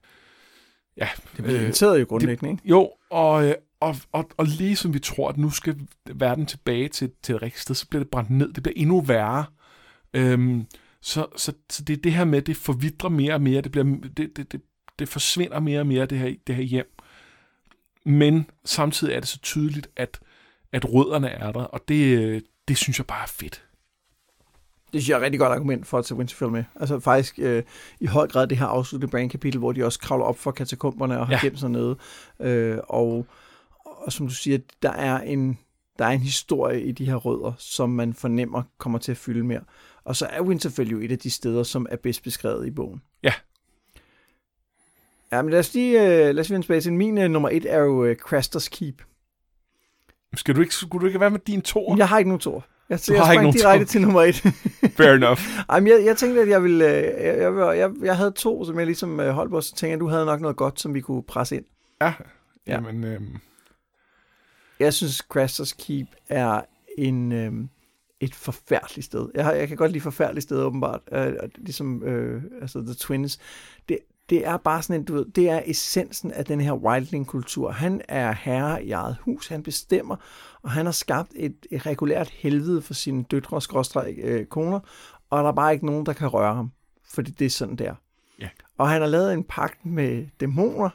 ja, Det bliver irriteret jo grundlæggende, ikke? jo, og, øh, og, og, og lige som vi tror, at nu skal verden tilbage til, til et rigtigt sted, så bliver det brændt ned. Det bliver endnu værre. Øhm, så, så, så det er det her med, det forvidrer mere og mere. Det, bliver, det, det, det, det forsvinder mere og mere, det her, det her hjem. Men samtidig er det så tydeligt, at, at rødderne er der, og det, det synes jeg bare er fedt. Det synes jeg er et rigtig godt argument for at tage Winterfell med. Altså faktisk øh, i høj grad det her afsluttede Bran-kapitel, hvor de også kravler op for katakomberne og har. Ja. gemt sig nede. Øh, og, og som du siger, der er en der er en historie i de her rødder, som man fornemmer kommer til at fylde mere. Og så er Winterfell jo et af de steder, som er bedst beskrevet i bogen. Ja. Ja, men lad os lige, øh, lad os vende tilbage til min øh, nummer et er jo øh, Craster's Keep. Skal du ikke, skulle du ikke være med din to? Jeg har ikke nogen tor. Jeg, Du jeg har ikke nogen direkte til nummer et. Fair enough. Ej, men jeg, jeg tænkte, at jeg ville... Jeg, jeg, jeg, jeg havde to, som jeg ligesom holdt på, så tænkte jeg, at du havde nok noget godt, som vi kunne presse ind. Ja, Ja. jamen... Øhm, Jeg synes, Craster's Keep er en, øh, et forfærdeligt sted. Jeg, har, jeg kan godt lide forfærdelige steder, åbenbart. Øh, og ligesom øh, altså The Twins. Det, det er bare sådan en, du ved, det er essensen af den her wildling-kultur. Han er herre i eget hus, han bestemmer, og han har skabt et, et regulært helvede for sine døtre skråstreg øh, koner, og der er bare ikke nogen, der kan røre ham, fordi det er sådan der. Ja. Og han har lavet en pagt med dæmoner,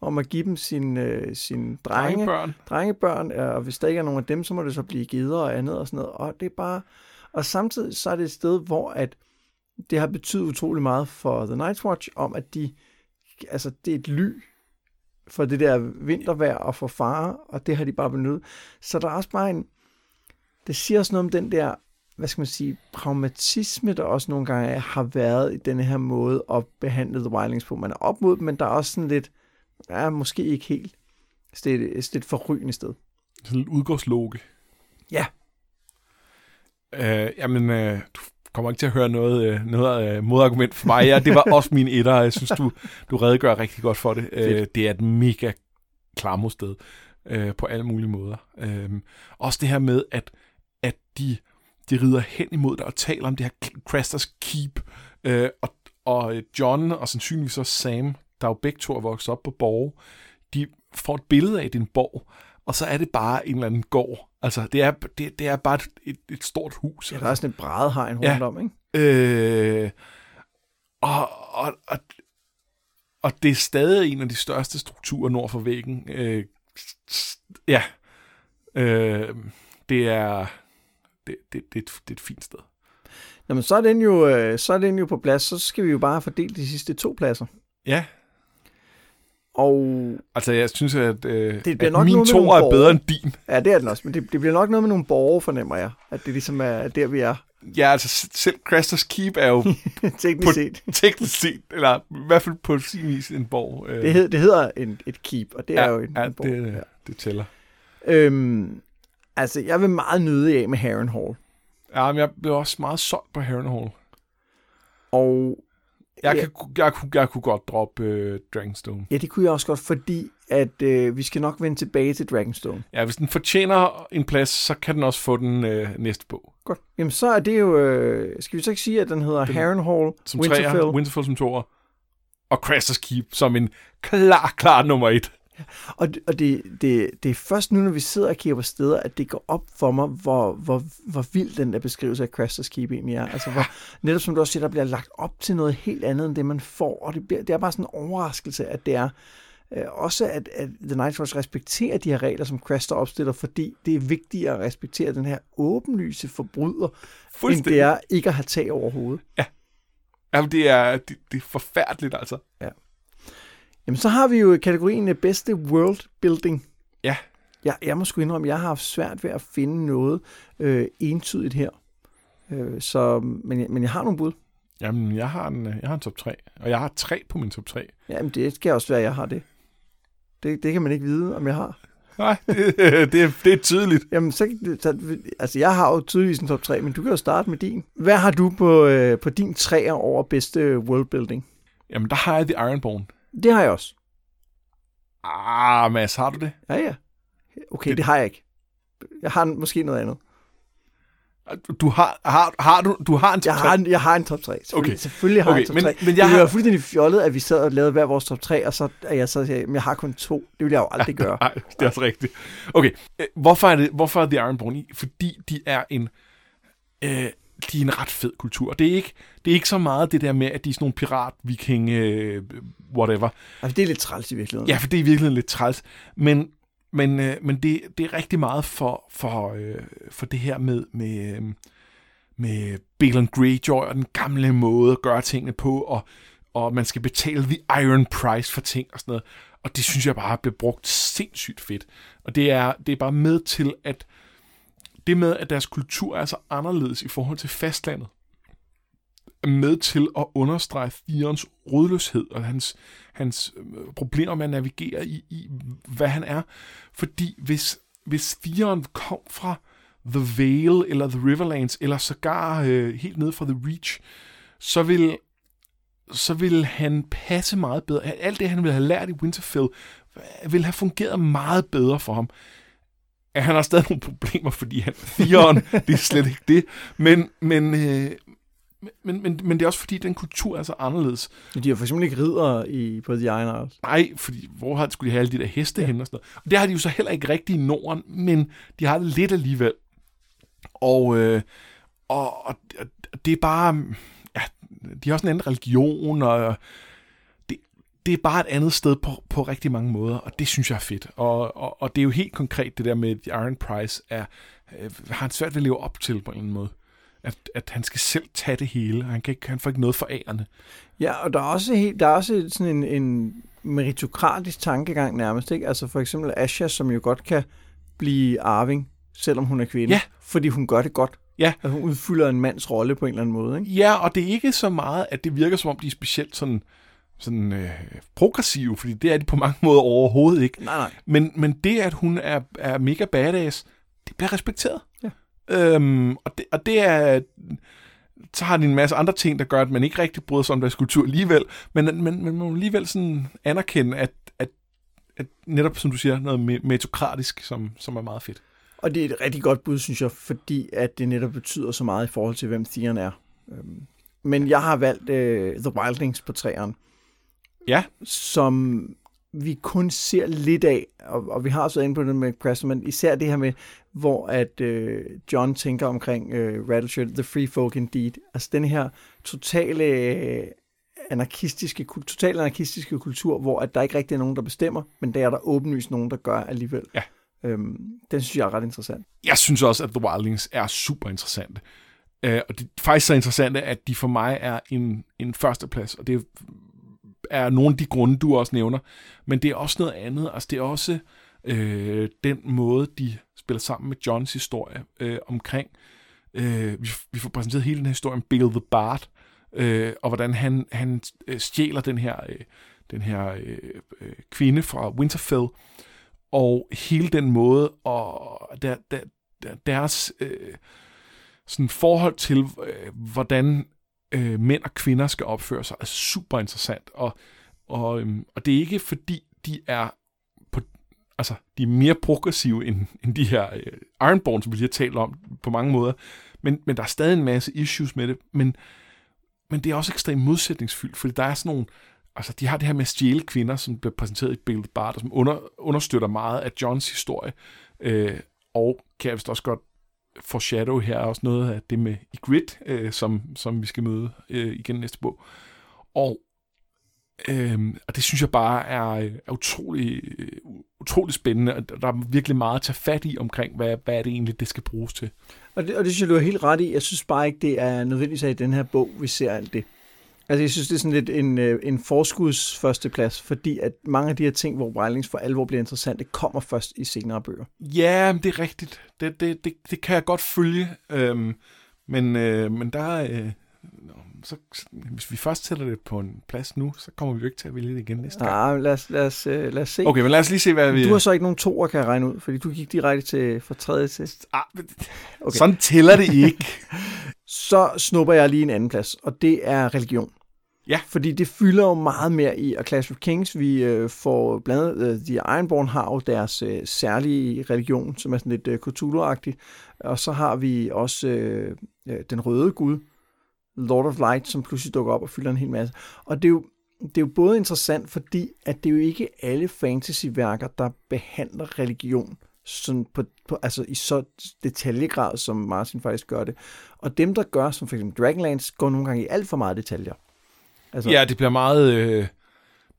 om at give dem sine øh, sin drenge, drengebørn. drengebørn, og hvis der ikke er nogen af dem, så må det så blive gider og andet og sådan noget. Og det er bare... Og samtidig så er det et sted, hvor at det har betydet utrolig meget for The Night's Watch, om at de... Altså, det er et ly for det der vintervejr og for fare, og det har de bare benyttet. Så der er også bare en... Det siger også noget om den der hvad skal man sige, pragmatisme, der også nogle gange har været i denne her måde at behandle The Wildlings på. Man er op mod dem, men der er også sådan lidt, ja, måske ikke helt. Så det er et, et, forrygende sted. Sådan et udgårdsloge. Ja. Øh, jamen, øh, du kommer ikke til at høre noget, øh, noget øh, modargument for mig. Ja, det var også min etter, og jeg synes, du, du redegør rigtig godt for det. Øh, det er et mega klamosted øh, på alle mulige måder. Øh, også det her med, at, at de, de rider hen imod dig og taler om det her Crasters Keep, øh, og, og John og sandsynligvis også Sam, der jo begge to er vokset op på borg, de får et billede af din borg, og så er det bare en eller anden gård. Altså, det er, det, det er bare et, et, stort hus. Ja, der er sådan et brædehegn rundt ja. om, ikke? Øh, og, og, og, og det er stadig en af de største strukturer nord for væggen. Øh, ja. Øh, det er det, det, det, det er et fint sted. Jamen, så er, den jo, øh, så er den jo på plads. Så skal vi jo bare fordele de sidste to pladser. Ja. Og altså, jeg synes, at, øh, det at nok min to er bedre end din. Ja, det er den også. Men det, det bliver nok noget med nogle borgere, fornemmer jeg. At det ligesom er der, vi er. Ja, altså selv Cresters Keep er jo teknisk på, set. teknisk set, eller i hvert fald på sin vis en borg. Øh. Det, hed, det hedder en, et keep, og det ja, er jo en, ja, en borg. Det, ja, det tæller. Øhm, altså, jeg vil meget nyde af med Harrenhal. Ja, men jeg blev også meget solgt på Harrenhal. Og jeg, ja. kan, jeg, jeg, jeg kunne godt droppe øh, Dragonstone. Ja, det kunne jeg også godt, fordi at øh, vi skal nok vende tilbage til Dragonstone. Ja, hvis den fortjener en plads, så kan den også få den øh, næste bog. Godt. Jamen så er det jo, øh, skal vi så ikke sige, at den hedder den, Harrenhal, som Winterfell. Træer, Winterfell som toer, og Crassus Keep som en klar, klar nummer et. Og, og det, det, det er først nu, når vi sidder og kigger på steder, at det går op for mig, hvor, hvor, hvor vild den der beskrivelse af Crasters Keep egentlig er. Altså, hvor, netop som du også siger, der bliver lagt op til noget helt andet, end det man får. Og det, bliver, det er bare sådan en overraskelse, at det er øh, også, at, at The Night Watch respekterer de her regler, som Craster opstiller, fordi det er vigtigere at respektere den her åbenlyse forbryder, end det er ikke at have tag over hovedet. Ja. Jamen, det er, det, det er forfærdeligt, altså. Ja. Jamen, så har vi jo kategorien bedste world building. Ja. Jeg, jeg må sgu indrømme, jeg har haft svært ved at finde noget øh, entydigt her. Øh, så, men, men jeg har nogle bud. Jamen, jeg har, en, jeg har en top 3, og jeg har tre på min top 3. Jamen, det skal også være, at jeg har det. Det, det kan man ikke vide, om jeg har. Nej, det, det, det er tydeligt. Jamen, så, så, altså, jeg har jo tydeligvis en top 3, men du kan jo starte med din. Hvad har du på, øh, på din træer over bedste worldbuilding? Jamen, der har jeg The Ironborn. Det har jeg også. Ah, Mads, har du det? Ja, ja. Okay, det, det har jeg ikke. Jeg har måske noget andet. Du har, har, har, du, du har en top jeg 3? Har en, jeg har en top 3. Selvfølgelig, okay. selvfølgelig har okay, jeg en top 3. Men, men jeg det har... fuldstændig fjollet, at vi sad og lavede hver vores top 3, og så er jeg så siger, jeg har kun to. Det vil jeg jo aldrig gøre. Nej, det er også rigtigt. Okay, øh, hvorfor er, det, hvorfor er The Ironborn i? Fordi de er en... Øh, de er en ret fed kultur. Det er ikke, det er ikke så meget det der med, at de er sådan nogle pirat, viking, øh, whatever. Altså, det er lidt træls i virkeligheden. Ja, for det er virkelig lidt træls. Men, men, øh, men det, det er rigtig meget for, for, øh, for det her med, med, øh, med Balon Greyjoy og den gamle måde at gøre tingene på, og, og man skal betale the iron price for ting og sådan noget. Og det synes jeg bare bliver brugt sindssygt fedt. Og det er, det er bare med til, at det med, at deres kultur er så anderledes i forhold til fastlandet, er med til at understrege Theons rådløshed og hans, hans øh, problemer med at navigere i, i, hvad han er. Fordi hvis, hvis Theon kom fra The Vale eller The Riverlands, eller sågar øh, helt ned fra The Reach, så vil, så vil han passe meget bedre. Alt det, han ville have lært i Winterfell, øh, vil have fungeret meget bedre for ham at han har stadig nogle problemer, fordi han firen, det er slet ikke det. Men, men, øh, men, men, men det er også fordi, den kultur er så anderledes. De har for eksempel ikke ridder i, på The Iron Isles. Nej, fordi hvor har, skulle de have alle de der heste ja. hen og sådan noget. Og det har de jo så heller ikke rigtigt i Norden, men de har det lidt alligevel. Og, øh, og, og det er bare... Ja, de har også en anden religion, og det er bare et andet sted på, på rigtig mange måder, og det synes jeg er fedt. Og, og, og det er jo helt konkret det der med, at Iron Price er, øh, har han svært ved at leve op til på en måde. At, at han skal selv tage det hele, og han, kan ikke, han får ikke noget for ærende. Ja, og der er også, helt, der er også sådan en, en meritokratisk tankegang nærmest. Ikke? Altså for eksempel Asha, som jo godt kan blive arving, selvom hun er kvinde. Ja. Fordi hun gør det godt. Ja. At hun udfylder en mands rolle på en eller anden måde, ikke? Ja, og det er ikke så meget, at det virker som om, de er specielt sådan, sådan øh, progressive, fordi det er de på mange måder overhovedet ikke. Nej, nej. Men, men det, at hun er, er mega badass, det bliver respekteret. Ja. Øhm, og, det, og det er... Så har de en masse andre ting, der gør, at man ikke rigtig bryder sig om deres kultur alligevel, men, men, men man må alligevel sådan anerkende, at, at, at netop, som du siger, noget metokratisk, som, som er meget fedt. Og det er et rigtig godt bud, synes jeg, fordi at det netop betyder så meget i forhold til, hvem Theon er. Øhm, men jeg har valgt uh, The Wildlings på træerne. Ja. Som vi kun ser lidt af, og, og vi har også været inde på det med Preston, men især det her med, hvor at uh, John tænker omkring uh, Rattleshirt, The Free Folk Indeed. Altså den her totale anarkistiske, totalt anarkistiske kultur, hvor at der ikke rigtig er nogen, der bestemmer, men der er der åbenlyst nogen, der gør alligevel. Ja. Øhm, den synes jeg er ret interessant. Jeg synes også, at The Wildlings er super interessante. Uh, og det er faktisk så interessante, at de for mig er en, en førsteplads, og det er er nogle af de grunde, du også nævner. Men det er også noget andet. Altså, det er også øh, den måde, de spiller sammen med Johns historie øh, omkring. Øh, vi, vi får præsenteret hele den her historie om Bill the Bart, øh, og hvordan han, han øh, stjæler den her, øh, den her øh, øh, kvinde fra Winterfell, og hele den måde, og der, der, der, deres øh, sådan forhold til, øh, hvordan øh, mænd og kvinder skal opføre sig, er super interessant. Og, og, øhm, og det er ikke fordi, de er på, altså, de er mere progressive end, end de her øh, Ironborn, som vi lige har talt om på mange måder. Men, men der er stadig en masse issues med det. Men, men det er også ekstremt modsætningsfyldt, fordi der er sådan nogle altså de har det her med at stjæle kvinder, som bliver præsenteret i Bill Bart, som under, understøtter meget af Johns historie. Øh, og kan jeg vist også godt foreshadow her også noget af det med Ygritte, øh, som, som vi skal møde øh, igen næste bog. Og, øh, og det synes jeg bare er, er utrolig, øh, utrolig spændende, og der er virkelig meget at tage fat i omkring, hvad, hvad er det egentlig, det skal bruges til. Og det, og det synes jeg, du er helt ret i. Jeg synes bare ikke, det er nødvendigvis, at i den her bog, vi ser alt det. Altså, jeg synes, det er sådan lidt en, øh, en forskuds førsteplads, fordi at mange af de her ting, hvor Wildlings for alvor bliver interessante, kommer først i senere bøger. Ja, det er rigtigt. Det, det, det, det kan jeg godt følge. Øhm, men, øh, men der øh, så, hvis vi først sætter det på en plads nu, så kommer vi jo ikke til at vælge det igen næste gang. Nej, lad os, lad, os, øh, lad os se. Okay, men lad os lige se, hvad vi... Du har så ikke nogen toer, kan jeg regne ud, fordi du gik direkte til fra tredje til... Ah, okay. Sådan tæller det ikke. så snupper jeg lige en anden plads, og det er religion. Ja. Fordi det fylder jo meget mere i A Clash of Kings. Vi øh, får blandt andet, uh, Ironborn har jo deres øh, særlige religion, som er sådan lidt øh, Cthulhu-agtig. Og så har vi også øh, øh, den røde gud, Lord of Light, som pludselig dukker op og fylder en hel masse. Og det er jo, det er jo både interessant, fordi at det er jo ikke alle fantasyværker, der behandler religion sådan på, på, altså i så detaljegrad, som Martin faktisk gør det. Og dem, der gør, som for eksempel Dragonlance, går nogle gange i alt for meget detaljer. Altså, ja, det bliver meget... Øh,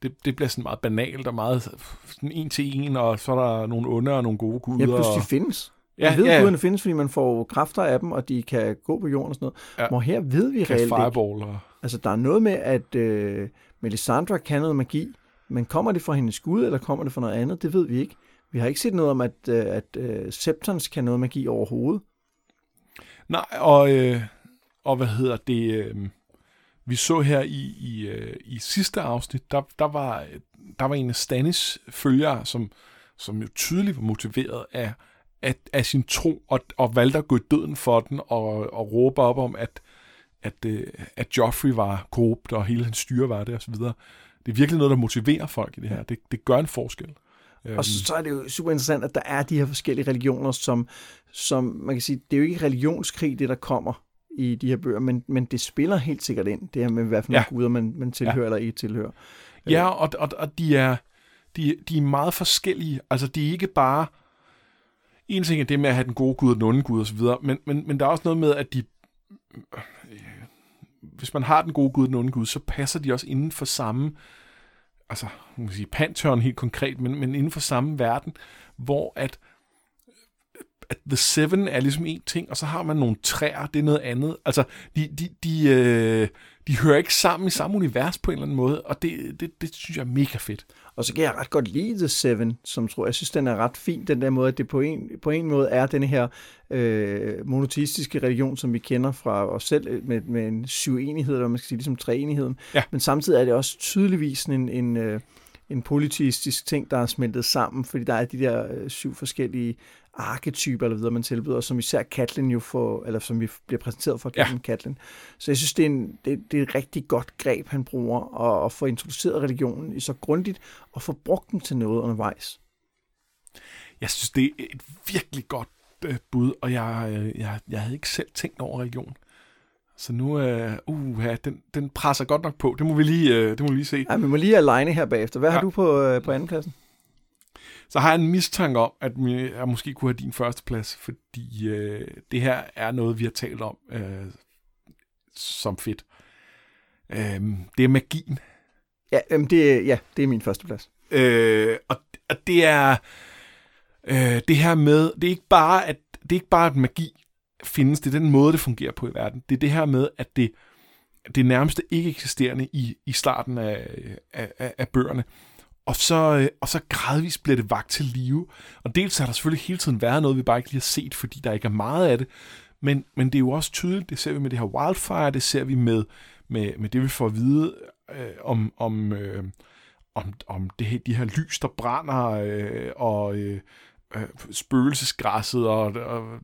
det, det bliver sådan meget banalt og meget sådan en til en, og så er der nogle onde og nogle gode guder. Ja, plus de findes. Ja, man ved, ja, at guderne findes, fordi man får kræfter af dem, og de kan gå på jorden og sådan noget. Ja. Hvor her ved vi reelt ikke. Og... Altså, der er noget med, at øh, Melisandre kan noget magi, men kommer det fra hendes gud, eller kommer det fra noget andet? Det ved vi ikke. Vi har ikke set noget om, at, øh, at øh, Septons kan noget magi overhovedet. Nej, og, øh, og hvad hedder det... Øh, vi så her i, i, øh, i sidste afsnit, der, der, var, der var en af Stanis følgere, som, som jo tydeligt var motiveret af, af, af sin tro, og, og valgte at gå i døden for den, og, og råbe op om, at, at, øh, at Joffrey var korrupt, og hele hans styre var det, osv. Det er virkelig noget, der motiverer folk i det her. Det, det gør en forskel. Og så er det jo super interessant, at der er de her forskellige religioner, som, som man kan sige, det er jo ikke religionskrig, det der kommer i de her bøger, men, men det spiller helt sikkert ind, det her med, hvad for nogle ja. guder man, man tilhører ja. eller ikke tilhører. Ja, og, og, og de, er, de, de er meget forskellige. Altså, de er ikke bare... En ting er det med at have den gode gud og den onde gud osv., men, men, men der er også noget med, at de... Hvis man har den gode gud og den onde gud, så passer de også inden for samme... Altså, man kan sige Pantheon helt konkret, men, men inden for samme verden, hvor at at The Seven er ligesom en ting, og så har man nogle træer, det er noget andet. Altså, de, de, de, øh, de hører ikke sammen i samme univers på en eller anden måde, og det, det, det synes jeg er mega fedt. Og så kan jeg ret godt lide The Seven, som tror jeg synes, den er ret fin, den der måde, at det på en, på en måde er den her øh, monoteistiske religion, som vi kender fra os selv, øh, med, med en syvenighed, eller man skal sige, ligesom treenigheden. Ja. Men samtidig er det også tydeligvis en, en, øh, en polyteistisk ting, der er smeltet sammen, fordi der er de der øh, syv forskellige arketyper eller videre, man tilbyder, som især Katlin jo får, eller som vi bliver præsenteret for gennem ja. Katlin. Så jeg synes, det er, en, det, det er et rigtig godt greb, han bruger, at, at få introduceret religionen så grundigt, og få brugt den til noget undervejs. Jeg synes, det er et virkelig godt øh, bud, og jeg, øh, jeg, jeg havde ikke selv tænkt over religion. Så nu, øh, uh, ja, den, den presser godt nok på. Det må vi lige, øh, det må vi lige se. Ja, vi må lige align her bagefter. Hvad ja. har du på, øh, på andenpladsen? Så har jeg en mistanke om, at jeg måske kunne have din første plads, fordi øh, det her er noget, vi har talt om øh, som fedt. Øh, det er magien. Ja, øh, det, ja, det er min første plads. Øh, og, og det er øh, det her med, det er ikke bare, at det er ikke bare, at magi findes, det er den måde, det fungerer på i verden. Det er det her med, at det, det er nærmest ikke eksisterende i, i starten af, af, af bøgerne. Og så, øh, og så gradvist bliver det vagt til live. Og dels har der selvfølgelig hele tiden været noget, vi bare ikke lige har set, fordi der ikke er meget af det. Men, men det er jo også tydeligt, det ser vi med det her wildfire, det ser vi med, med, med det, vi får at vide øh, om, om, øh, om, om det, her, de her lys, der brænder, øh, og øh, øh spøgelsesgræsset, og, og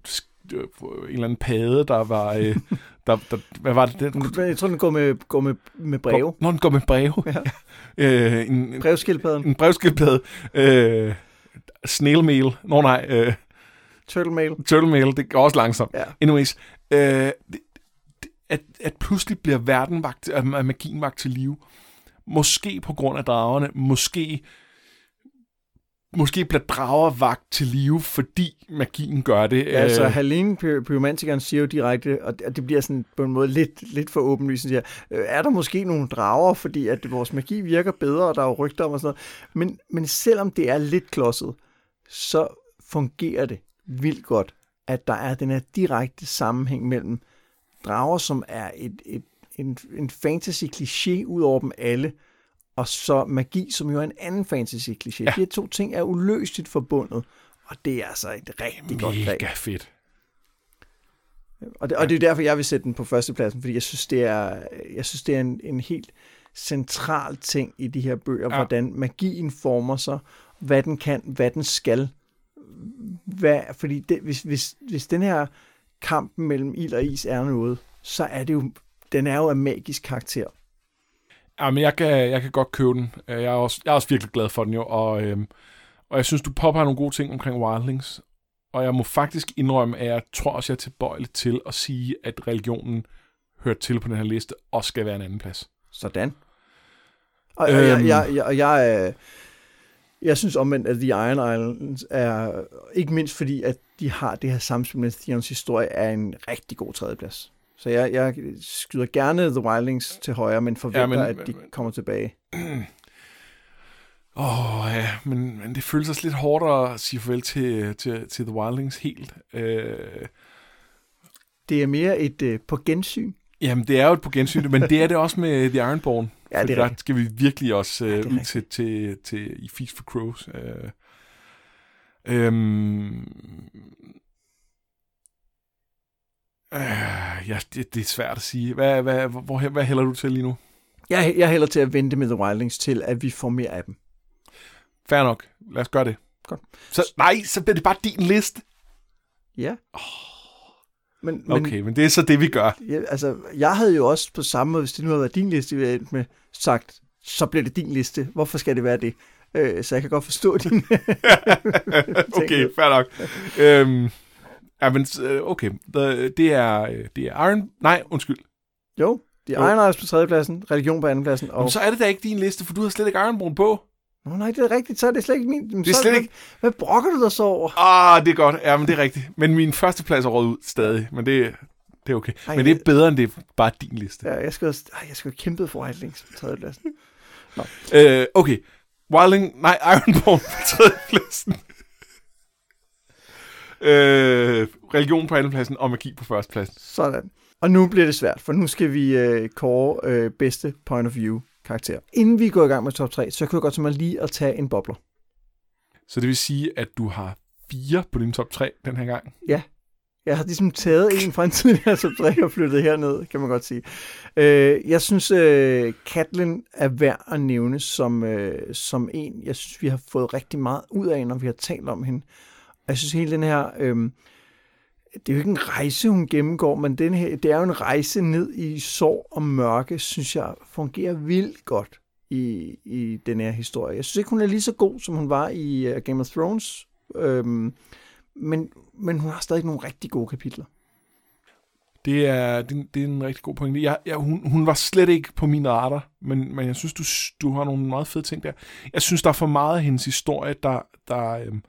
en eller anden pade, der var... Øh, der, der, hvad var det? Den, jeg tror, den går med, går med, med breve. Når den går med breve. Ja. øh, en, brevskildpadden. En brevskildpadde. Øh, snail mail. Nå nej. Øh, turtle mail. Turtle mail, det går også langsomt. Ja. Anyways. Øh, det, at, at pludselig bliver verden vagt, at magien vagt til live. Måske på grund af dragerne, måske måske bliver drager vagt til live, fordi magien gør det. Ja, altså øh. Helene, pyromantikeren, siger jo direkte, og det bliver sådan på en måde lidt, lidt for åbenlyst, siger, øh, er der måske nogle drager, fordi at vores magi virker bedre, og der er jo rygter om og sådan noget. Men, men selvom det er lidt klodset, så fungerer det vildt godt, at der er den her direkte sammenhæng mellem drager, som er et, et, en, en fantasy-kliché ud over dem alle, og så magi, som jo er en anden fantasy-kliché. Ja. De her to ting er uløseligt forbundet, og det er altså et rigtig Mega godt greb. Mega fedt. Og det, og det er derfor, jeg vil sætte den på førstepladsen, fordi jeg synes, det er, jeg synes, det er en, en helt central ting i de her bøger, ja. hvordan magien former sig, hvad den kan, hvad den skal. Hvad, fordi det, hvis, hvis, hvis den her kamp mellem ild og is er noget, så er det jo, den er jo af magisk karakter. Ja, men jeg kan, jeg kan godt købe den. Øh, jeg er, også, jeg er også virkelig glad for den jo, og, øhm, og jeg synes, du popper nogle gode ting omkring Wildlings. Og jeg må faktisk indrømme, at jeg tror også, jeg er tilbøjelig til at sige, at religionen hører til på den her liste, og skal være en anden plads. Sådan. Og, øhm, jeg, jeg, jeg, jeg, jeg, jeg synes omvendt, at The Iron Islands er, ikke mindst fordi, at de har det her samspil med Theons historie, er en rigtig god tredjeplads. Så jeg, jeg skyder gerne The Wildlings til højre, men forventer, ja, men, at de kommer tilbage. Åh, oh, ja, men, men det føles også lidt hårdt at sige farvel til, til, til The Wildlings helt. Øh... Det er mere et uh, på gensyn. Jamen, det er jo et på gensyn, men det er det også med The Ironborn. Ja, det er der skal vi virkelig også uh, ja, ud til, til, til, i Feast for Crows. Uh, øhm, Øh, ja, det, det er svært at sige. Hvad, hvad, hvor, hvad hælder du til lige nu? Jeg, jeg hælder til at vente med The Wildlings til, at vi får mere af dem. Fair nok. Lad os gøre det. Godt. Så, nej, så bliver det bare din liste. Ja. Oh. Men, men, okay, men det er så det, vi gør. Ja, altså, jeg havde jo også på samme måde, hvis det nu havde været din liste, vi havde med, sagt, så bliver det din liste. Hvorfor skal det være det? Øh, så jeg kan godt forstå din... okay, fair nok. øhm, Ja, men øh, okay. Det er, øh, det er Iron... Nej, undskyld. Jo, det er Iron Eyes på tredjepladsen, religion på andenpladsen. Og... Men så er det da ikke din liste, for du har slet ikke Ironborn på. Nå nej, det er rigtigt, så er det slet ikke min. det er slet ikke... Hvad brokker du dig så over? Ah, det er godt. Ja, men det er rigtigt. Men min første plads er råd ud stadig, men det, det er okay. Ej, men det er bedre, end det er bare din liste. Ja, jeg skal, ej, jeg skal kæmpe for Wildlings på tredjepladsen. Nå. Øh, okay. Wildling, nej, Ironborn på tredjepladsen. Øh, religion på andenpladsen og magi på førstepladsen. Sådan. Og nu bliver det svært, for nu skal vi øh, kåre øh, bedste point of view karakter. Inden vi går i gang med top 3, så kan jeg godt tænke mig lige at tage en bobler. Så det vil sige, at du har fire på din top 3 den her gang? Ja. Jeg har ligesom taget en fra en tidligere top 3 og flyttet herned, kan man godt sige. Øh, jeg synes, øh, Katlin er værd at nævne som, øh, som en, jeg synes, vi har fået rigtig meget ud af, når vi har talt om hende. Jeg synes, hele den her... Øh, det er jo ikke en rejse, hun gennemgår, men den her, det er jo en rejse ned i sorg og mørke, synes jeg fungerer vildt godt i, i den her historie. Jeg synes ikke, hun er lige så god, som hun var i uh, Game of Thrones, øhm, men, men hun har stadig nogle rigtig gode kapitler. Det er, det, det er en rigtig god pointe. Jeg, jeg, hun, hun var slet ikke på min radar, men, men jeg synes, du, du har nogle meget fede ting der. Jeg synes, der er for meget af hendes historie, der, der, øhm,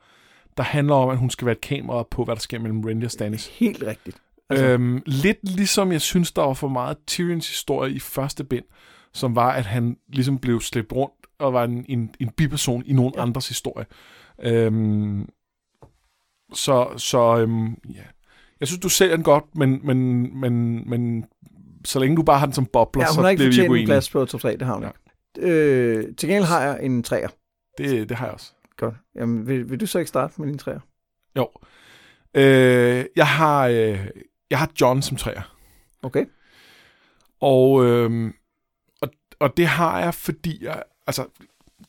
der handler om, at hun skal være et kamera på, hvad der sker mellem Randy og Stannis. Helt rigtigt. Altså. Øhm, lidt ligesom jeg synes, der var for meget Tyrions historie i første bind, som var, at han ligesom blev slæbt rundt og var en, en, en biperson i nogen ja. andres historie. Øhm, så, så øhm, ja. Jeg synes, du sælger den godt, men, men, men, men så længe du bare har den som bobler, ja, så bliver vi ikke uenige. plads på top 3, det har hun ja. øh, Til gengæld har jeg en træer. Det, det har jeg også. Godt. Jamen, vil, vil du så ikke starte med din træer? Jo. Øh, jeg har øh, jeg har John som træer. Okay. Og, øh, og, og det har jeg, fordi jeg, altså,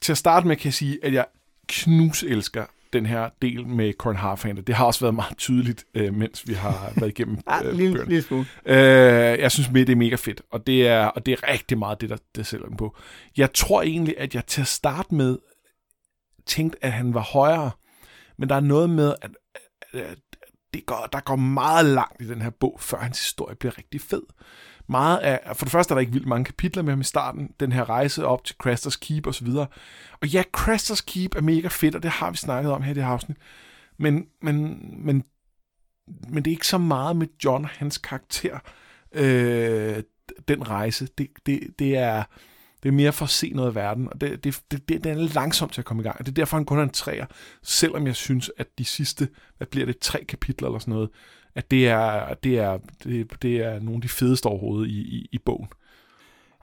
til at starte med kan jeg sige, at jeg knus elsker den her del med Corin Harfander. Det har også været meget tydeligt, øh, mens vi har været igennem ja, øh, lille, lille smule. Øh, jeg synes, det er mega fedt, og det er, og det er rigtig meget det, der det sælger den på. Jeg tror egentlig, at jeg til at starte med tænkte, at han var højere, men der er noget med, at, at det går, der går meget langt i den her bog, før hans historie bliver rigtig fed. Meget af, for det første er der ikke vildt mange kapitler med ham i starten, den her rejse op til Crasters Keep osv. Og, og ja, Crasters Keep er mega fedt, og det har vi snakket om her i det her afsnit. Men, men, men, men det er ikke så meget med John og hans karakter, øh, den rejse. Det, det, det er det er mere for at se noget af verden, og det, det, det, det, det er langsomt til at komme i gang. Og det er derfor, han kun er en træer, selvom jeg synes, at de sidste, hvad bliver det, tre kapitler eller sådan noget, at det er, det er, det, det er nogle af de fedeste overhovedet i, i, i bogen.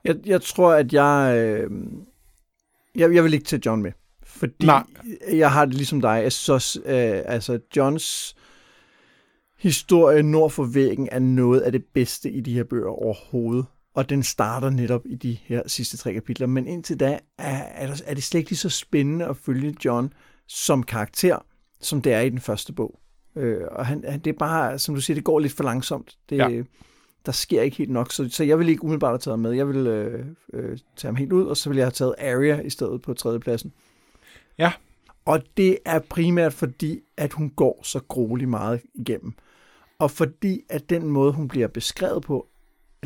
Jeg, jeg tror, at jeg, øh, jeg... Jeg vil ikke tage John med. Fordi Nej. jeg har det ligesom dig. Jeg synes øh, altså Johns historie nord for væggen er noget af det bedste i de her bøger overhovedet og den starter netop i de her sidste tre kapitler. Men indtil da er, er det slet ikke lige så spændende at følge John som karakter, som det er i den første bog. Øh, og han, han, det er bare, som du siger, det går lidt for langsomt. Det, ja. Der sker ikke helt nok, så, så jeg vil ikke umiddelbart have taget med. Jeg vil øh, øh, tage ham helt ud, og så vil jeg have taget Arya i stedet på tredjepladsen. Ja. Og det er primært fordi, at hun går så grueligt meget igennem. Og fordi, at den måde, hun bliver beskrevet på,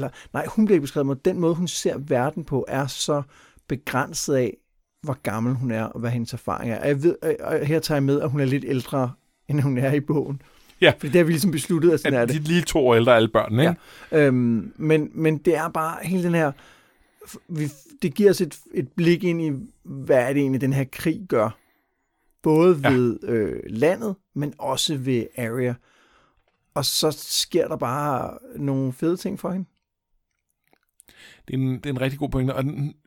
eller nej, hun bliver ikke beskrevet med, den måde, hun ser verden på, er så begrænset af, hvor gammel hun er, og hvad hendes erfaring er. Og jeg ved, og her tager jeg med, at hun er lidt ældre, end hun er i bogen. Ja. Fordi det har vi ligesom besluttet, at sådan at er det. De lige to år ældre alle børnene, ikke? Ja. Øhm, men, men det er bare hele den her... Vi, det giver os et, et blik ind i, hvad er det egentlig, den her krig gør. Både ved ja. øh, landet, men også ved Area. Og så sker der bare nogle fede ting for hende det, er en, det er en rigtig god pointe. Og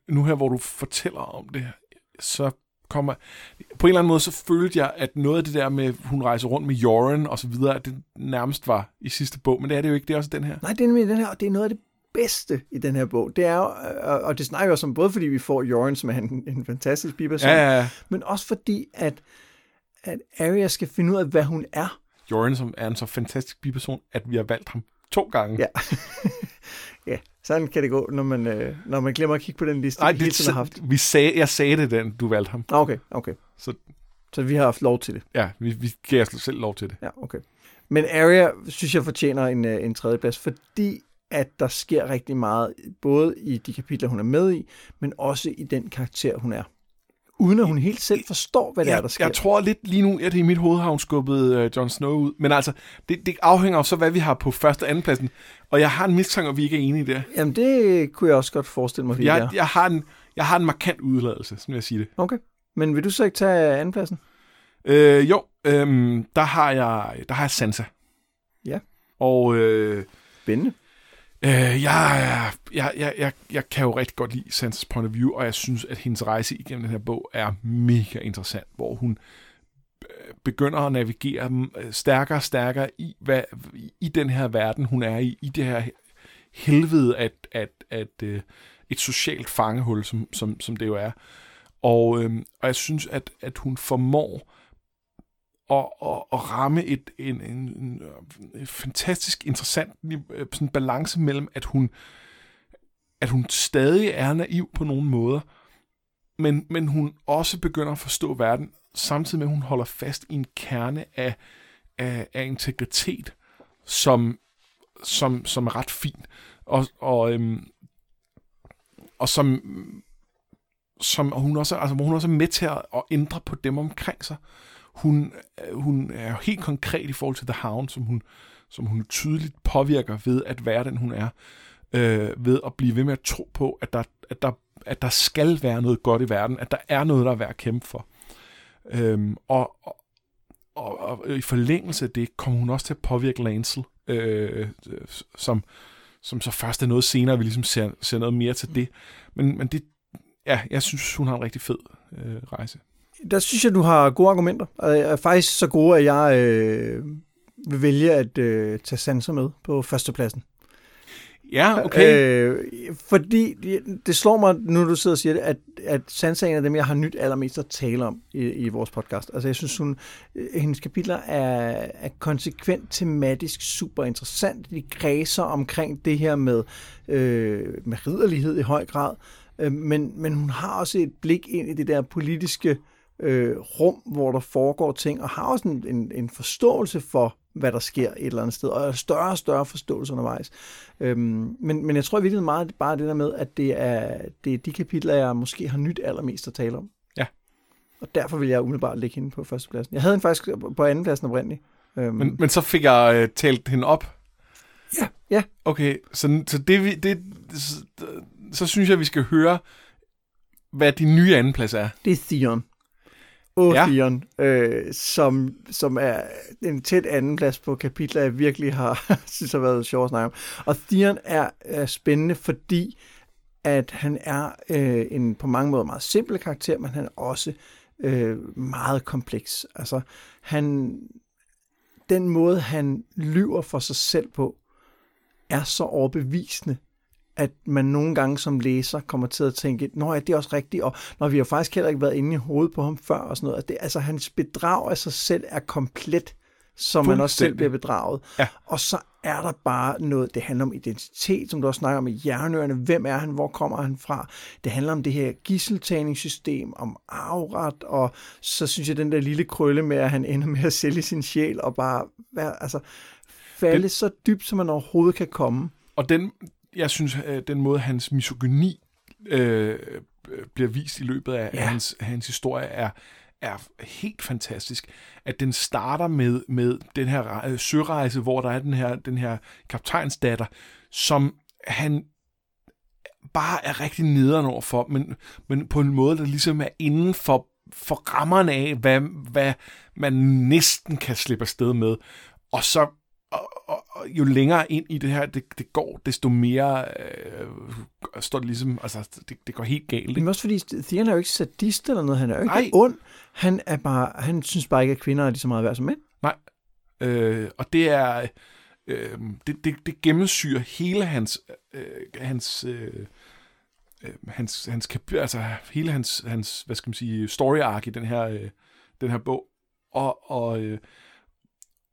nu her, hvor du fortæller om det, så kommer... På en eller anden måde, så følte jeg, at noget af det der med, hun rejser rundt med Joran og så videre, at det nærmest var i sidste bog, men det er det jo ikke, det er også den her. Nej, det er nemlig den her, og det er noget af det bedste i den her bog. Det er jo, og det snakker vi også om, både fordi vi får Joran, som er en, en fantastisk biperson, ja, ja, ja. men også fordi, at, at Arya skal finde ud af, hvad hun er. Joran, som er en så fantastisk biperson, at vi har valgt ham to gange. Ja. ja, sådan kan det gå, når man, øh, når man glemmer at kigge på den liste, Nej, det, har haft. Vi sagde, jeg sagde det, den du valgte ham. Ah, okay, okay. Så, så vi har haft lov til det. Ja, vi, vi gav os selv lov til det. Ja, okay. Men Arya, synes jeg, fortjener en, øh, en tredjeplads, fordi at der sker rigtig meget, både i de kapitler, hun er med i, men også i den karakter, hun er uden at hun helt selv forstår, hvad det ja, er, der sker. Jeg tror lidt lige nu, at i mit hoved har hun skubbet uh, Jon Snow ud. Men altså, det, det afhænger af så, hvad vi har på første og anden pladsen. Og jeg har en mistanke, at vi ikke er enige der. Jamen, det kunne jeg også godt forestille mig, jeg, jeg, har en, jeg har en markant udladelse, sådan vil jeg sige det. Okay. Men vil du så ikke tage andenpladsen? Øh, jo, øhm, der, har jeg, der har jeg Sansa. Ja. Og øh, Spændende øh, jeg, jeg, jeg, jeg, jeg kan jo rigtig godt lide Sansas point of view, og jeg synes, at hendes rejse igennem den her bog er mega interessant, hvor hun øh, begynder at navigere øh, stærkere og stærkere i, hvad, i den her verden, hun er i, i det her helvede at, at, at øh, et socialt fangehul, som, som, som det jo er. Og, øhm, og jeg synes, at, at hun formår og, og, og ramme et, en, en, en, en fantastisk interessant øh, sådan balance mellem, at hun, at hun stadig er naiv på nogle måder, men, men hun også begynder at forstå verden, samtidig med, at hun holder fast i en kerne af, af, af integritet, som, som, som er ret fin. Og, og, øhm, og som, som hun også, altså, hvor hun også er med til at, at ændre på dem omkring sig. Øh, hun øh, hun er jo helt konkret i forhold til The Hound, som hun, som hun tydeligt påvirker ved at være den, hun er. Øh, ved at blive ved med at tro på, at der, at, der, at der skal være noget godt i verden, at der er noget, der er værd at kæmpe for. Øhm, og, og, og, og i forlængelse af det kommer hun også til at påvirke Lancel, øh, som, som så først er noget senere, vi ligesom ser, ser noget mere til det. Men, men det, ja, jeg synes, hun har en rigtig fed øh, rejse. Der synes jeg, du har gode argumenter. Og er faktisk så gode, at jeg øh, vil vælge at øh, tage Sansa med på førstepladsen. Ja, okay. Øh, fordi det slår mig, nu du sidder og siger det, at, at Sansa er en af dem, jeg har nyt allermest at tale om i, i vores podcast. Altså jeg synes, hun, øh, hendes kapitler er, er konsekvent tematisk super interessant. De kredser omkring det her med, øh, med ridderlighed i høj grad. Øh, men, men hun har også et blik ind i det der politiske øh, rum, hvor der foregår ting, og har også en, en, en forståelse for, hvad der sker et eller andet sted, og en større og større forståelse undervejs. Øhm, men, men jeg tror i virkeligheden meget bare det der med, at det er, det er de kapitler, jeg måske har nyt allermest at tale om. Ja. Og derfor vil jeg umiddelbart lægge hende på førstepladsen. Jeg havde hende faktisk på andenpladsen oprindeligt. Øhm, Men, men så fik jeg øh, talt hende op. ja, ja. Okay, så, så det, det så, så synes jeg, vi skal høre, hvad din nye andenplads er. Det er Theon. Åh, Ja. øh, som, som er en tæt anden plads på kapitler, jeg virkelig har synes har været sjovt at snakke om. Og Theon er, er spændende, fordi at han er øh, en på mange måder meget simpel karakter, men han er også øh, meget kompleks. Altså, han, den måde, han lyver for sig selv på, er så overbevisende, at man nogle gange som læser kommer til at tænke, nå ja, det er også rigtigt, og når vi har faktisk heller ikke været inde i hovedet på ham før og sådan noget. At det, altså, hans bedrag af sig selv er komplet, så man også selv bliver bedraget. Ja. Og så er der bare noget, det handler om identitet, som du også snakker om i jernørene. Hvem er han? Hvor kommer han fra? Det handler om det her gisseltagningssystem, om arveret, og så synes jeg, den der lille krølle med, at han ender med at sælge sin sjæl, og bare være, altså, falde Den- så dybt, som man overhovedet kan komme. Og den, jeg synes, øh, den måde, hans misogyni øh, øh, bliver vist i løbet af, Ja. hans, hans historie, er, er helt fantastisk. At den starter med, med den her øh, sørejse, hvor der er den her, den her kaptajnsdatter, som han bare er rigtig nederen over for, men, men på en måde, der ligesom er inden for, for rammerne af, hvad, hvad man næsten kan slippe afsted med. Og så og, og jo længere ind i det her, det, det går, desto mere øh, står det ligesom, altså det, det går helt galt. Ikke? Men også fordi Theon er jo ikke sadist eller noget, han er jo ikke Nej. ond. Han, er bare, han synes bare ikke, at kvinder er lige så meget værd som mænd. Øh, og det er, øh, det, det, det gennemsyrer hele hans, øh, hans, øh, øh, hans, hans, altså hele hans, hans, hvad skal man sige, story arc i den her, øh, den her bog. Og, og, øh,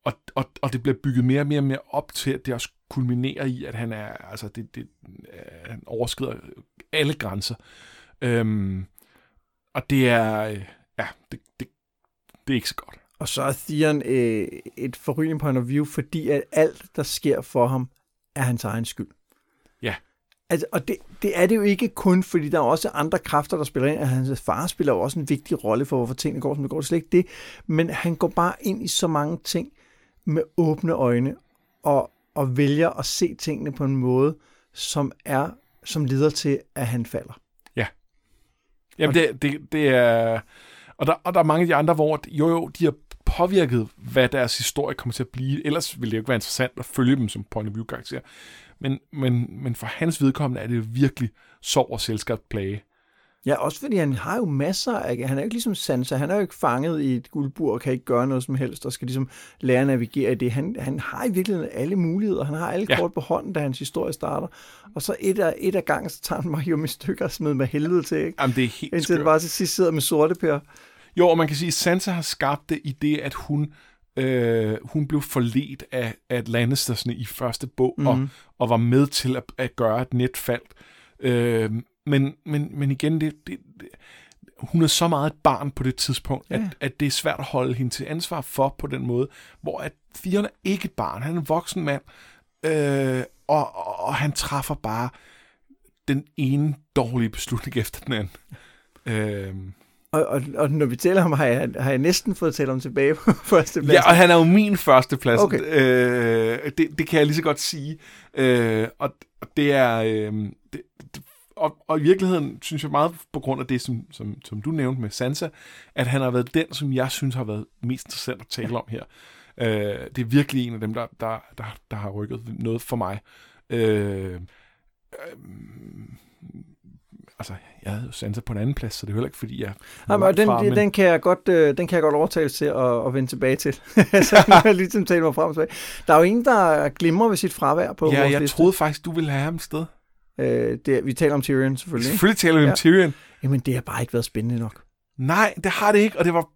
og, og, og det bliver bygget mere og mere og mere op til, at det også kulminerer i, at han er, altså det, det, øh, han overskrider alle grænser. Øhm, og det er, øh, ja, det, det, det er ikke så godt. Og så er Theon øh, et forrygende point of view, fordi at alt, der sker for ham, er hans egen skyld. Ja. Altså, og det, det er det jo ikke kun, fordi der er også andre kræfter, der spiller ind, og hans far spiller jo også en vigtig rolle for, hvorfor tingene går, som det går. Det slet ikke det. Men han går bare ind i så mange ting med åbne øjne, og, og vælger at se tingene på en måde, som er som leder til, at han falder. Jamen, det, det, det er... Og der, og der er mange af de andre, hvor jo jo, de har påvirket, hvad deres historie kommer til at blive. Ellers ville det jo ikke være interessant at følge dem som point of view karakter. Men, men, men for hans vedkommende er det virkelig sorg og selskabsplage. Ja, også fordi han har jo masser af... Han er jo ikke ligesom Sansa. Han er jo ikke fanget i et guldbur og kan ikke gøre noget som helst, og skal ligesom lære at navigere i det. Han, han har i virkeligheden alle muligheder. Han har alle ja. kort på hånden, da hans historie starter. Og så et af, et af gangen, så tager han mig jo med stykker og smider med helvede til, ikke? Jamen, det er helt Indtil han bare til sidst sidder med sorte per. Jo, og man kan sige, at Sansa har skabt det i det, at hun, øh, hun blev forledt af, af Lannistersne i første bog, mm. og, Mhm. og var med til at, at gøre et net fald. Øh, men, men, men igen, det, det, det, hun er så meget et barn på det tidspunkt, Ja. at, at det er svært at holde hende til ansvar for på den måde, hvor at Theon er ikke et barn, han er en voksen mand, øh, og, og, og han træffer bare den ene dårlige beslutning efter den anden. Øh, Og, og, og når vi taler om, har jeg, har jeg næsten fået talt om tilbage på første plads. Ja, og han er jo min første plads. Okay. Øh, det, det kan jeg lige så godt sige. Øh, og og det er... Øh, det, det, og, og i virkeligheden synes jeg meget på grund af det, som, som, som du nævnte med Sansa, at han har været den, som jeg synes har været mest interessant at tale om her. Øh, det er virkelig en af dem, der, der, der, der har rykket noget for mig. Øh, øh, altså, jeg havde jo Sansa på en anden plads, så det er heller ikke, fordi jeg... Jamen, og den, fra, men- den, kan jeg godt, øh, den kan jeg godt overtales til at, at vende tilbage til. så nu har jeg ligesom talt mig frem og tilbage. Der er jo en, der glimrer ved sit fravær på Ja, jeg liste. troede faktisk, du ville have ham sted. Øh, det, vi taler om Tyrion selvfølgelig. Ikke? Selvfølgelig taler vi Ja. om Tyrion. Jamen, det har bare ikke været spændende nok. Nej, det har det ikke, og det var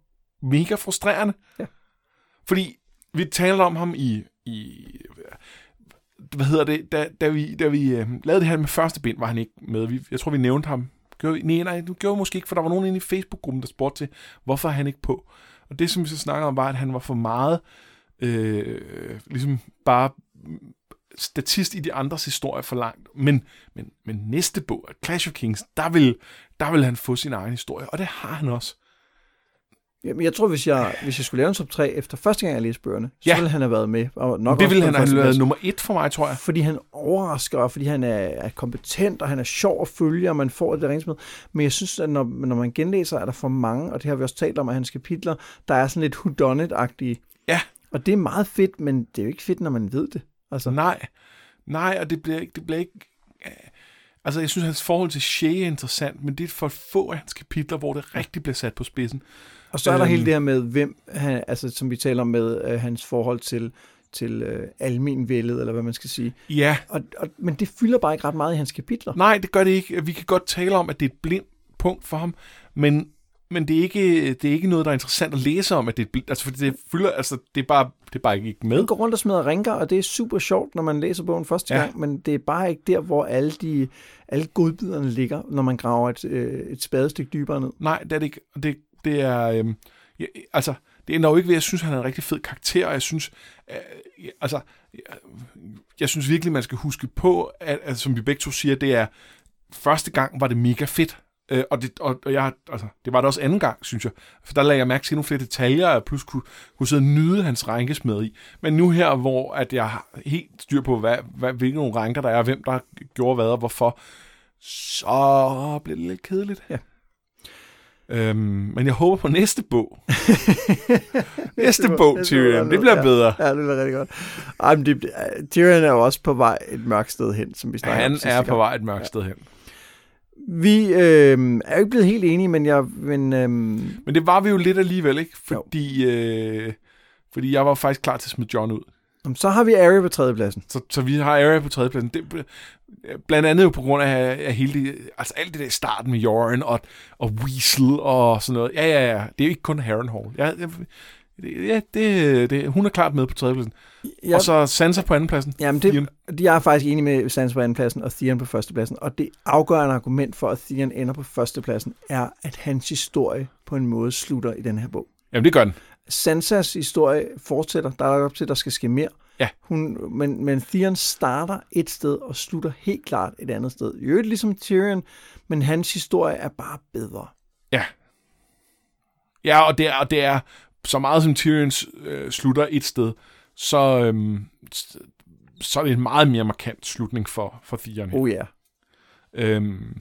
mega frustrerende. Ja. Fordi vi talte om ham i, i hvad hedder det, da, da vi, da vi øh, lavede det her med første bind, var han ikke med. Vi, jeg tror, vi nævnte ham. Gjorde, vi- nej, nej, du gjorde vi måske ikke, for der var nogen inde i Facebook-gruppen, der spurgte til, hvorfor er han ikke på. Og det, som vi så snakkede om, var, at han var for meget øh, ligesom bare statist i de andres historie for langt. Men, men, men næste bog, Clash of Kings, der vil, der vil han få sin egen historie, og det har han også. Jamen, jeg tror, hvis jeg, hvis jeg skulle lave en top 3 efter første gang, jeg læste bøgerne, så Ja. ville han have været med. Og nok det ville han have været nummer et for mig, tror jeg. Fordi han overrasker, og fordi han er, er kompetent, og han er sjov at følge, og man får det rent med. Men jeg synes, at når, når man genlæser, er der for mange, og det har vi også talt om, at hans kapitler, der er sådan lidt whodunit-agtige. Ja. Og det er meget fedt, men det er jo ikke fedt, når man ved det. Altså, Nej, nej, og det bliver ikke... Det bliver ikke øh, altså, jeg synes, hans forhold til Shea er interessant, men det er for få af hans kapitler, hvor det rigtig bliver sat på spidsen. og så er der øhm. hele det her med, hvem han, altså, som vi taler om med øh, hans forhold til, til øh, almenvældet, eller hvad man skal sige. Ja, Og, og, men det fylder bare ikke ret meget i hans kapitler. nej, det gør det ikke. Vi kan godt tale om, at det er et blindt punkt for ham, men, men det, er ikke, det er ikke noget, der er interessant at læse om, at det er altså, fordi det fylder, altså, det er bare, det er bare ikke med. Han går rundt og smider rinker, og det er super sjovt, når man læser bogen første Ja. gang, men det er bare ikke der, hvor alle, de, alle godbiderne ligger, når man graver et, øh, et spadestik dybere ned. Nej, det er det ikke. Det, det er... Øhm, ja, altså, det ender jo ikke ved, at jeg synes, han er en rigtig fed karakter, og jeg synes... Øh, altså, jeg, jeg synes virkelig, man skal huske på, at, at som vi begge to siger, det er... Første gang var det mega fedt. Øh, og, det, og, og jeg, altså, det var det også anden gang, synes jeg. For der lagde jeg mærke til nogle flere detaljer, og jeg pludselig kunne, kunne sidde og nyde hans rænkesmed i. Men nu her, hvor at jeg har helt styr på, hvad, hvad, hvilke nogle ranker der er, hvem der gjorde hvad og hvorfor, så bliver det lidt kedeligt. Ja. Øhm, men jeg håber på næste bog. næste bog- Tyrion. Det bliver bedre. Ja, det er rigtig godt. Ej, men det, Tyrion er jo også på vej et mørkt sted hen, som vi snakkede om Han er på vej et mørkt sted hen. Vi øh, er jo ikke blevet helt enige, men jeg... Men, øh, Men det var vi jo lidt alligevel, ikke? Fordi, øh, fordi jeg var faktisk klar til at smide John ud. så har vi Arya på tredjepladsen. Så, så vi har Arya på tredjepladsen. Det, blandt andet jo på grund af, af hele det, altså alt det der starten med Joran og, og Weasel og sådan noget. Ja, ja, ja. Det er jo ikke kun Harrenhal. Jeg, det- ja det, det, hun er klart med på tredjepladsen. Jeg, Og så Sansa på andenpladsen. Jamen, det, Theon. de er faktisk enige med Sansa på andenpladsen og Theon på førstepladsen. Og det afgørende argument for, at Theon ender på førstepladsen, er, at hans historie på en måde slutter i den her bog. Jamen, det gør den. Sansas historie fortsætter. Der er op til, at der skal ske mere. Ja. Hun, men, men Theon starter et sted og slutter helt klart et andet sted. I øvrigt ligesom Tyrion, men hans historie er bare bedre. Ja. Ja, og det er, og det er så meget som Tyrions øh, slutter et sted, så, øhm, s- så er det en meget mere markant slutning for, for Theon. Oh ja. Øhm,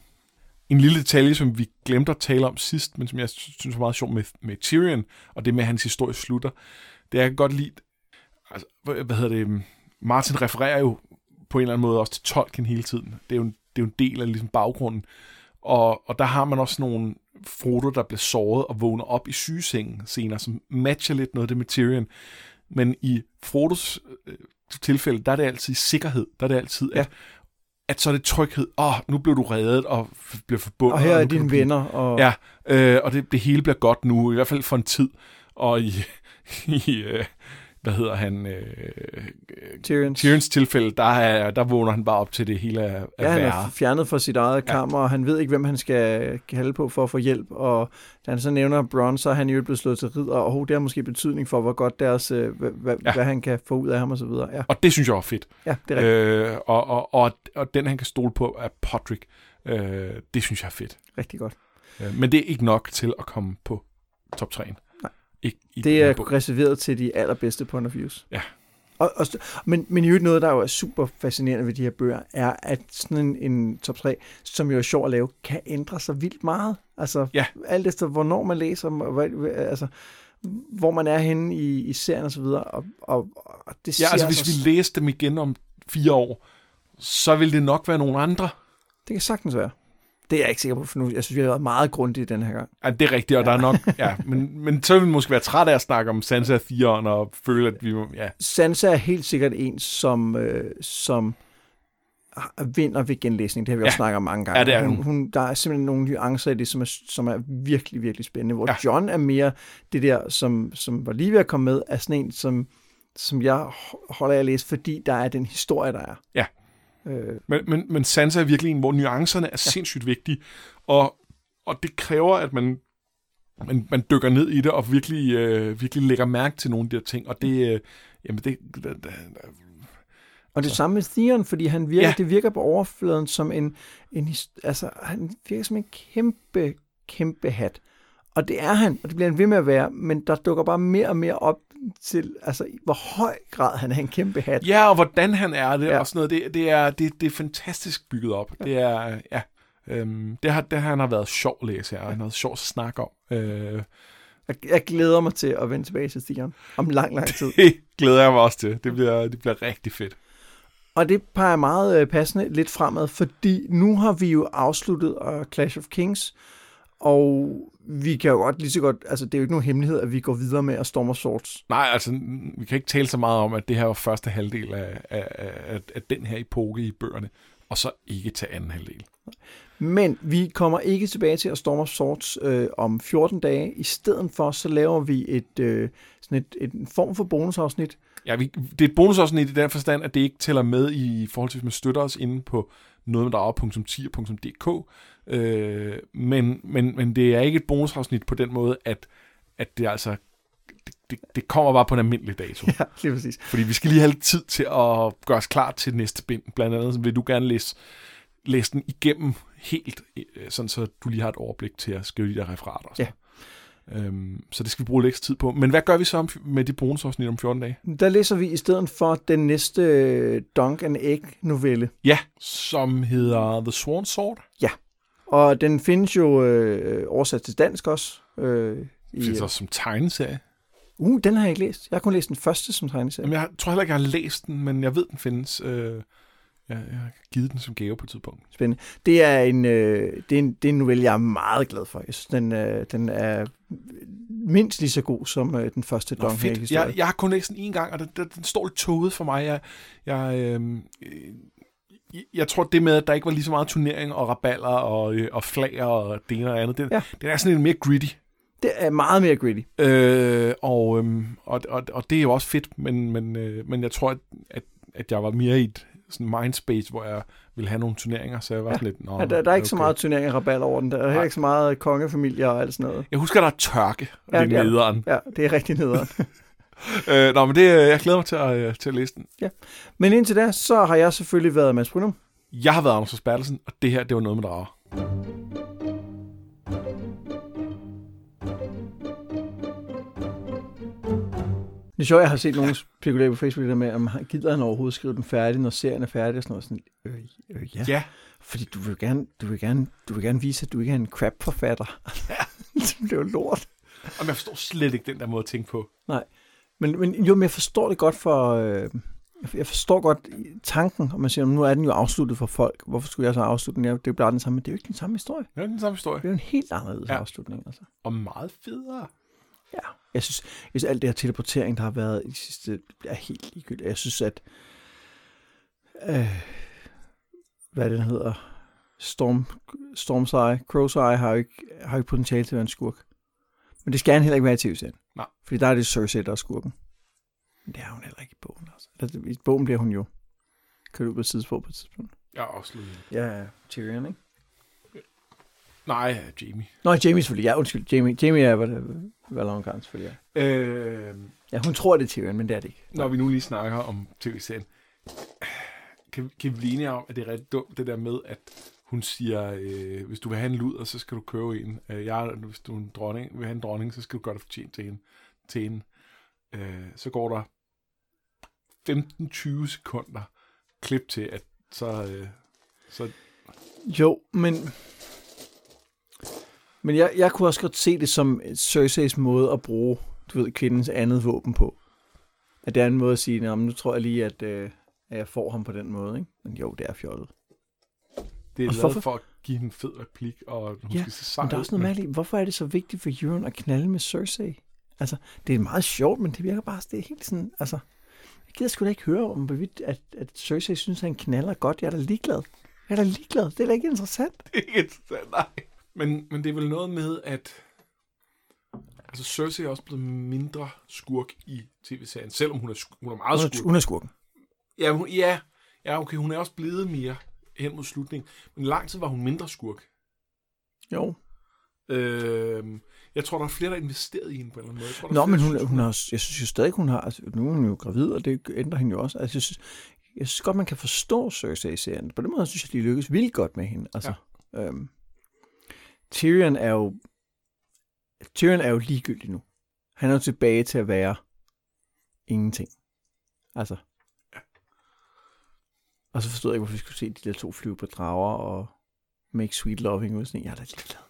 en lille detalje, som vi glemte at tale om sidst, men som jeg synes var meget sjov med, med Tyrion, og det med, at hans historie slutter, det er, jeg kan godt lide, altså, hvad hedder det, Martin refererer jo på en eller anden måde også til Tolkien hele tiden. Det er jo en, det er jo en del af ligesom baggrunden. Og, og der har man også nogle Frodo, der bliver såret og vågner op i sygesengen senere, som matcher lidt noget af det med Tyrion. Men i Frodos øh, tilfælde, der er det altid sikkerhed. Der er det altid, ja. at, at så er det tryghed. Åh, oh, nu blev du reddet og bliver forbundet. Og her og er dine blive... venner. Og... Ja, øh, og det, det hele bliver godt nu, i hvert fald for en tid. Og i, i øh, hvad hedder han, øh, Tyrions. Tyrions tilfælde, der, er, der vågner han bare op til det hele af, ja, han er fjernet fra sit eget kammer, ja. og han ved ikke, hvem han skal kalde på for at få hjælp, og da han så nævner Bronn, så er han jo blevet slået til ridder, og oh, det har måske betydning for, hvor godt deres, øh, hvad, ja. hvad han kan få ud af ham og så videre. Ja. Og det synes jeg var fedt. Ja, det er rigtigt. Øh, og, og, og, og den, han kan stole på, er Podrick. Øh, det synes jeg er fedt. Rigtig godt. Øh, men det er ikke nok til at komme på top 3'en. Ikke i det er bog. reserveret til de allerbedste point of views. Ja. Og, og, men, men jo noget, der jo er super fascinerende ved de her bøger, er, at sådan en, en top 3, som jo er sjov at lave, kan ændre sig vildt meget. Altså, ja. alt efter, hvornår man læser, hvad, altså, hvor man er henne i, i serien og så videre. Og, og, og det ja, altså, hvis vi læste dem igen om fire år, så vil det nok være nogle andre. Det kan sagtens være. Det er jeg ikke sikker på, for nu, jeg synes, vi har været meget grundige den her gang. Ja, det er rigtigt, og ja. der er nok, ja, men, men så vil vi måske være træt af at snakke om Sansa og Theon, og føle, at vi ja. Sansa er helt sikkert en, som, øh, som vinder ved genlæsning. Det har vi ja. også snakket om mange gange. Ja, det er hun. Hun, der er simpelthen nogle nuancer i det, som er, som er virkelig, virkelig spændende. Hvor ja. John er mere det der, som, som var lige ved at komme med, er sådan en, som, som jeg holder af at læse, fordi der er den historie, der er. Ja. Øh. Men, men, men Sansa er virkelig en, hvor nuancerne er ja. sindssygt vigtige, og, og det kræver, at man, man, man dykker ned i det, og virkelig, øh, virkelig lægger mærke til nogle af de her ting, og det, øh, jamen det, det, det og det samme med Theon, fordi han virker, ja. det virker på overfladen som en, en, altså han virker som en kæmpe, kæmpe hat. Og det er han, og det bliver han ved med at være, men der dukker bare mere og mere op til, altså hvor høj grad han er en kæmpe hat. Ja, og hvordan han er det, ja. og sådan noget, det, det, er, det, det er fantastisk bygget op. Ja. Det er, ja, øhm, det har, det har han har været sjov at læse her, og han har været sjov at snakke om. Øh, jeg, jeg glæder mig til at vende tilbage til Stian om lang, lang tid. Det glæder jeg mig også til. Det bliver, det bliver rigtig fedt. Og det peger meget øh, passende lidt fremad, fordi nu har vi jo afsluttet uh, Clash of Kings, og vi kan jo godt lige så godt, altså det er jo ikke nogen hemmelighed, at vi går videre med at Storm of Swords. Nej, altså vi kan ikke tale så meget om, at det her var første halvdel af, af, af, af den her epoke i bøgerne, og så ikke til anden halvdel. Men vi kommer ikke tilbage til at Storm of Swords øh, om 14 dage. I stedet for, så laver vi et, øh, sådan et, et en form for bonusafsnit. Ja, vi, det er et bonusafsnit i den forstand, at det ikke tæller med i forhold til, at man støtter os inde på noget med Øh, men, men, men det er ikke et bonusafsnit på den måde, at, at det altså det, det, det kommer bare på en almindelig dato. Ja, lige præcis. Fordi vi skal lige have lidt tid til at gøre os klar til næste bind. Blandt andet så vil du gerne læse, læse den igennem helt, øh, sådan så du lige har et overblik til at skrive de der referater. Ja. Øhm, så det skal vi bruge lidt tid på. Men hvad gør vi så med de bonusafsnit om 14 dage? Der læser vi i stedet for den næste Dunk and Egg novelle. Ja, som hedder The Swan Sword. Ja, og den findes jo øh, oversat til dansk også. Øh, i, findes også som tegneserie. Uh, den har jeg ikke læst. Jeg har kun læst den første som tegneserie. Jamen, jeg tror heller ikke, jeg har læst den, men jeg ved, den findes. Øh, jeg, jeg har givet den som gave på et tidspunkt. Spændende. Det er en, øh, det er en, det er en novelle, jeg er meget glad for. Jeg synes, den, øh, den er mindst lige så god som øh, den første Don jeg, jeg har kun læst den en gang, og den, den, den står lidt toget for mig. Jeg, jeg, øh, jeg tror, det med, at der ikke var lige så meget turnering og raballer og, øh, og flager og det ene og andet, det, ja. det er sådan lidt mere gritty. Det er meget mere gritty. Øh, og, øhm, og, og, og det er jo også fedt, men, men, øh, men jeg tror, at, at, at jeg var mere i et sådan mindspace, hvor jeg ville have nogle turneringer, så jeg var ja. lidt... Nå, ja, der, der er ikke okay. så meget turnering og rabal over den. Der er heller ikke så meget kongefamilie og alt sådan noget. Jeg husker, der er tørke, og ja, det er nederen. Ja, det er rigtig nederen. øh, nå, men det, øh, jeg glæder mig til at, øh, til at læse den. Ja. Men indtil da, så har jeg selvfølgelig været Mads Brynum. Jeg har været Anders Bertelsen, og det her, det var noget med drager. er sjovt, jeg har set nogen spekulere på Facebook der med, om han gider han overhovedet skrive den færdig, når serien er færdig og sådan noget. Sådan, øh, øh, ja. Ja, Fordi du vil, gerne, du, vil gerne, du vil gerne vise, at du ikke er en crap-forfatter. det bliver jo lort. og jeg forstår slet ikke den der måde at tænke på. Men, men jo, men jeg forstår det godt for... Øh, jeg forstår godt tanken, og man siger, nu er den jo afsluttet for folk. Hvorfor skulle jeg så afslutte den? Det er jo bare den samme, men det er jo ikke den samme historie. Det er den samme historie. Det er en helt anderledes ja. Ja. afslutning. Altså. Og meget federe. Ja. Jeg synes, jeg synes, alt det her teleportering, der har været i det sidste, er helt ligegyldigt. Jeg synes, at... Øh, hvad den hedder? Storm, Storm's Eye, Crow's Eye har jo ikke, har jo ikke potentiale til at være en skurk. Men det skal han heller ikke være i tv-serien. Nej. Fordi der er det Cersei, der er skurken. Men det er hun heller ikke i bogen. Altså. I bogen bliver hun jo kørt ud på et tidspunkt på et tidspunkt. Er afsluttet. Ja, ja. Tyrion, ikke? Nej, Jamie. Nå, Jamie selvfølgelig. Ja, undskyld. Jamie, Jamie er Valon Khan selvfølgelig. Ja. Øh, ja, hun tror, det er Tyrion, men det er det ikke. når vi nu lige snakker om tv-serien, kan, kan vi blive enige om, at det er rigtig dumt, det der med, at hun siger, øh, hvis du vil have en luder, så skal du købe en. Øh, jeg, hvis du en dronning, vil have en dronning, så skal du gøre dig fortjent til hende. Til hende. Øh, så går der 15-20 sekunder klip til, at så, øh, så Jo, men... Men jeg, jeg kunne også godt se det som Cerseis måde at bruge, du ved, kvindens andet våben på. At det er en måde at sige, men nu tror jeg lige, at, øh, at jeg får ham på den måde, ikke? Men jo, det er fjollet det er Og lavet hvorfor- for at give en fed replik, og hun Ja, skal se sej Men der er også noget mærkeligt. Hvorfor er det så vigtigt for Euron at knalde med Cersei? Altså, det er meget sjovt, men det virker bare, det er helt sådan, altså... Jeg gider sgu da ikke høre om, at, at Cersei synes, at han knaller godt. Jeg er da ligeglad. Jeg er da ligeglad. Det er da ikke interessant. Det er ikke interessant, nej. Men, men det er vel noget med, at altså Cersei er også blevet mindre skurk i tv-serien, selvom hun er, hun er meget Hun er, skurk. hun er skurken. Ja, hun, ja, ja, okay, hun er også blevet mere hen mod slutningen. Men lang tid var hun mindre skurk. Jo. Øhm, jeg tror, der er flere, der er investeret i hende på en eller anden måde. Jeg tror, Nå, men hun, der hun har, også- jeg synes jo stadig, hun har, altså, nu er hun jo gravid, og det ændrer hende jo også. Altså, jeg synes, jeg synes godt, man kan forstå Cersei i serien. På den måde synes jeg, de lykkes vildt godt med hende. Altså, ja. øhm, Tyrion er jo, Tyrion er jo ligegyldig nu. Han er jo tilbage til at være ingenting. Altså. Og så forstod jeg ikke, hvorfor vi skulle se de der to flyve på drager og make sweet loving ud. Sådan, jeg er da ligeglad.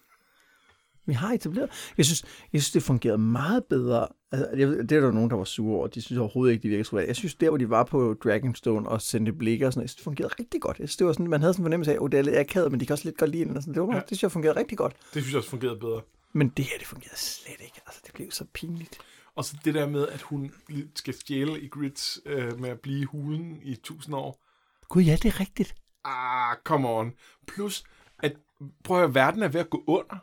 Vi har etableret. Jeg synes, jeg synes det fungerede meget bedre. Altså, jeg, det er der nogen, der var sure over. De synes overhovedet ikke, de virkede troværdige. Jeg synes, der hvor de var på Dragonstone og sendte blikker og sådan noget, det fungerede rigtig godt. Jeg synes, det var sådan, man havde sådan en fornemmelse af, at det er lidt akavet, men de kan også lidt godt lide den. og Sådan. Det, var, ja. Det synes jeg fungerede rigtig godt. Det synes jeg også fungerede bedre. Men det her, det fungerede slet ikke. Altså, det blev så pinligt. Og så det der med, at hun skal stjæle i grids øh, med at blive hulen i tusind år. Gud, ja, det er rigtigt. Ah, come on. Plus, at prøv at høre, verden er ved at gå under.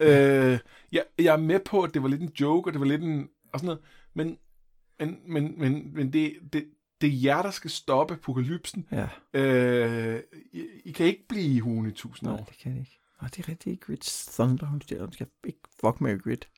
Øh, jeg, jeg er med på, at det var lidt en joke, og det var lidt en... Og sådan noget, men, men, men, men, men det, det, det er jer, der skal stoppe apokalypsen. Ja, Øh, I, I kan ikke blive i hulen i tusind nej, år. det kan det ikke. Nej, det er rigtigt. Grit Thunder, hun skal ikke fuck med Grit.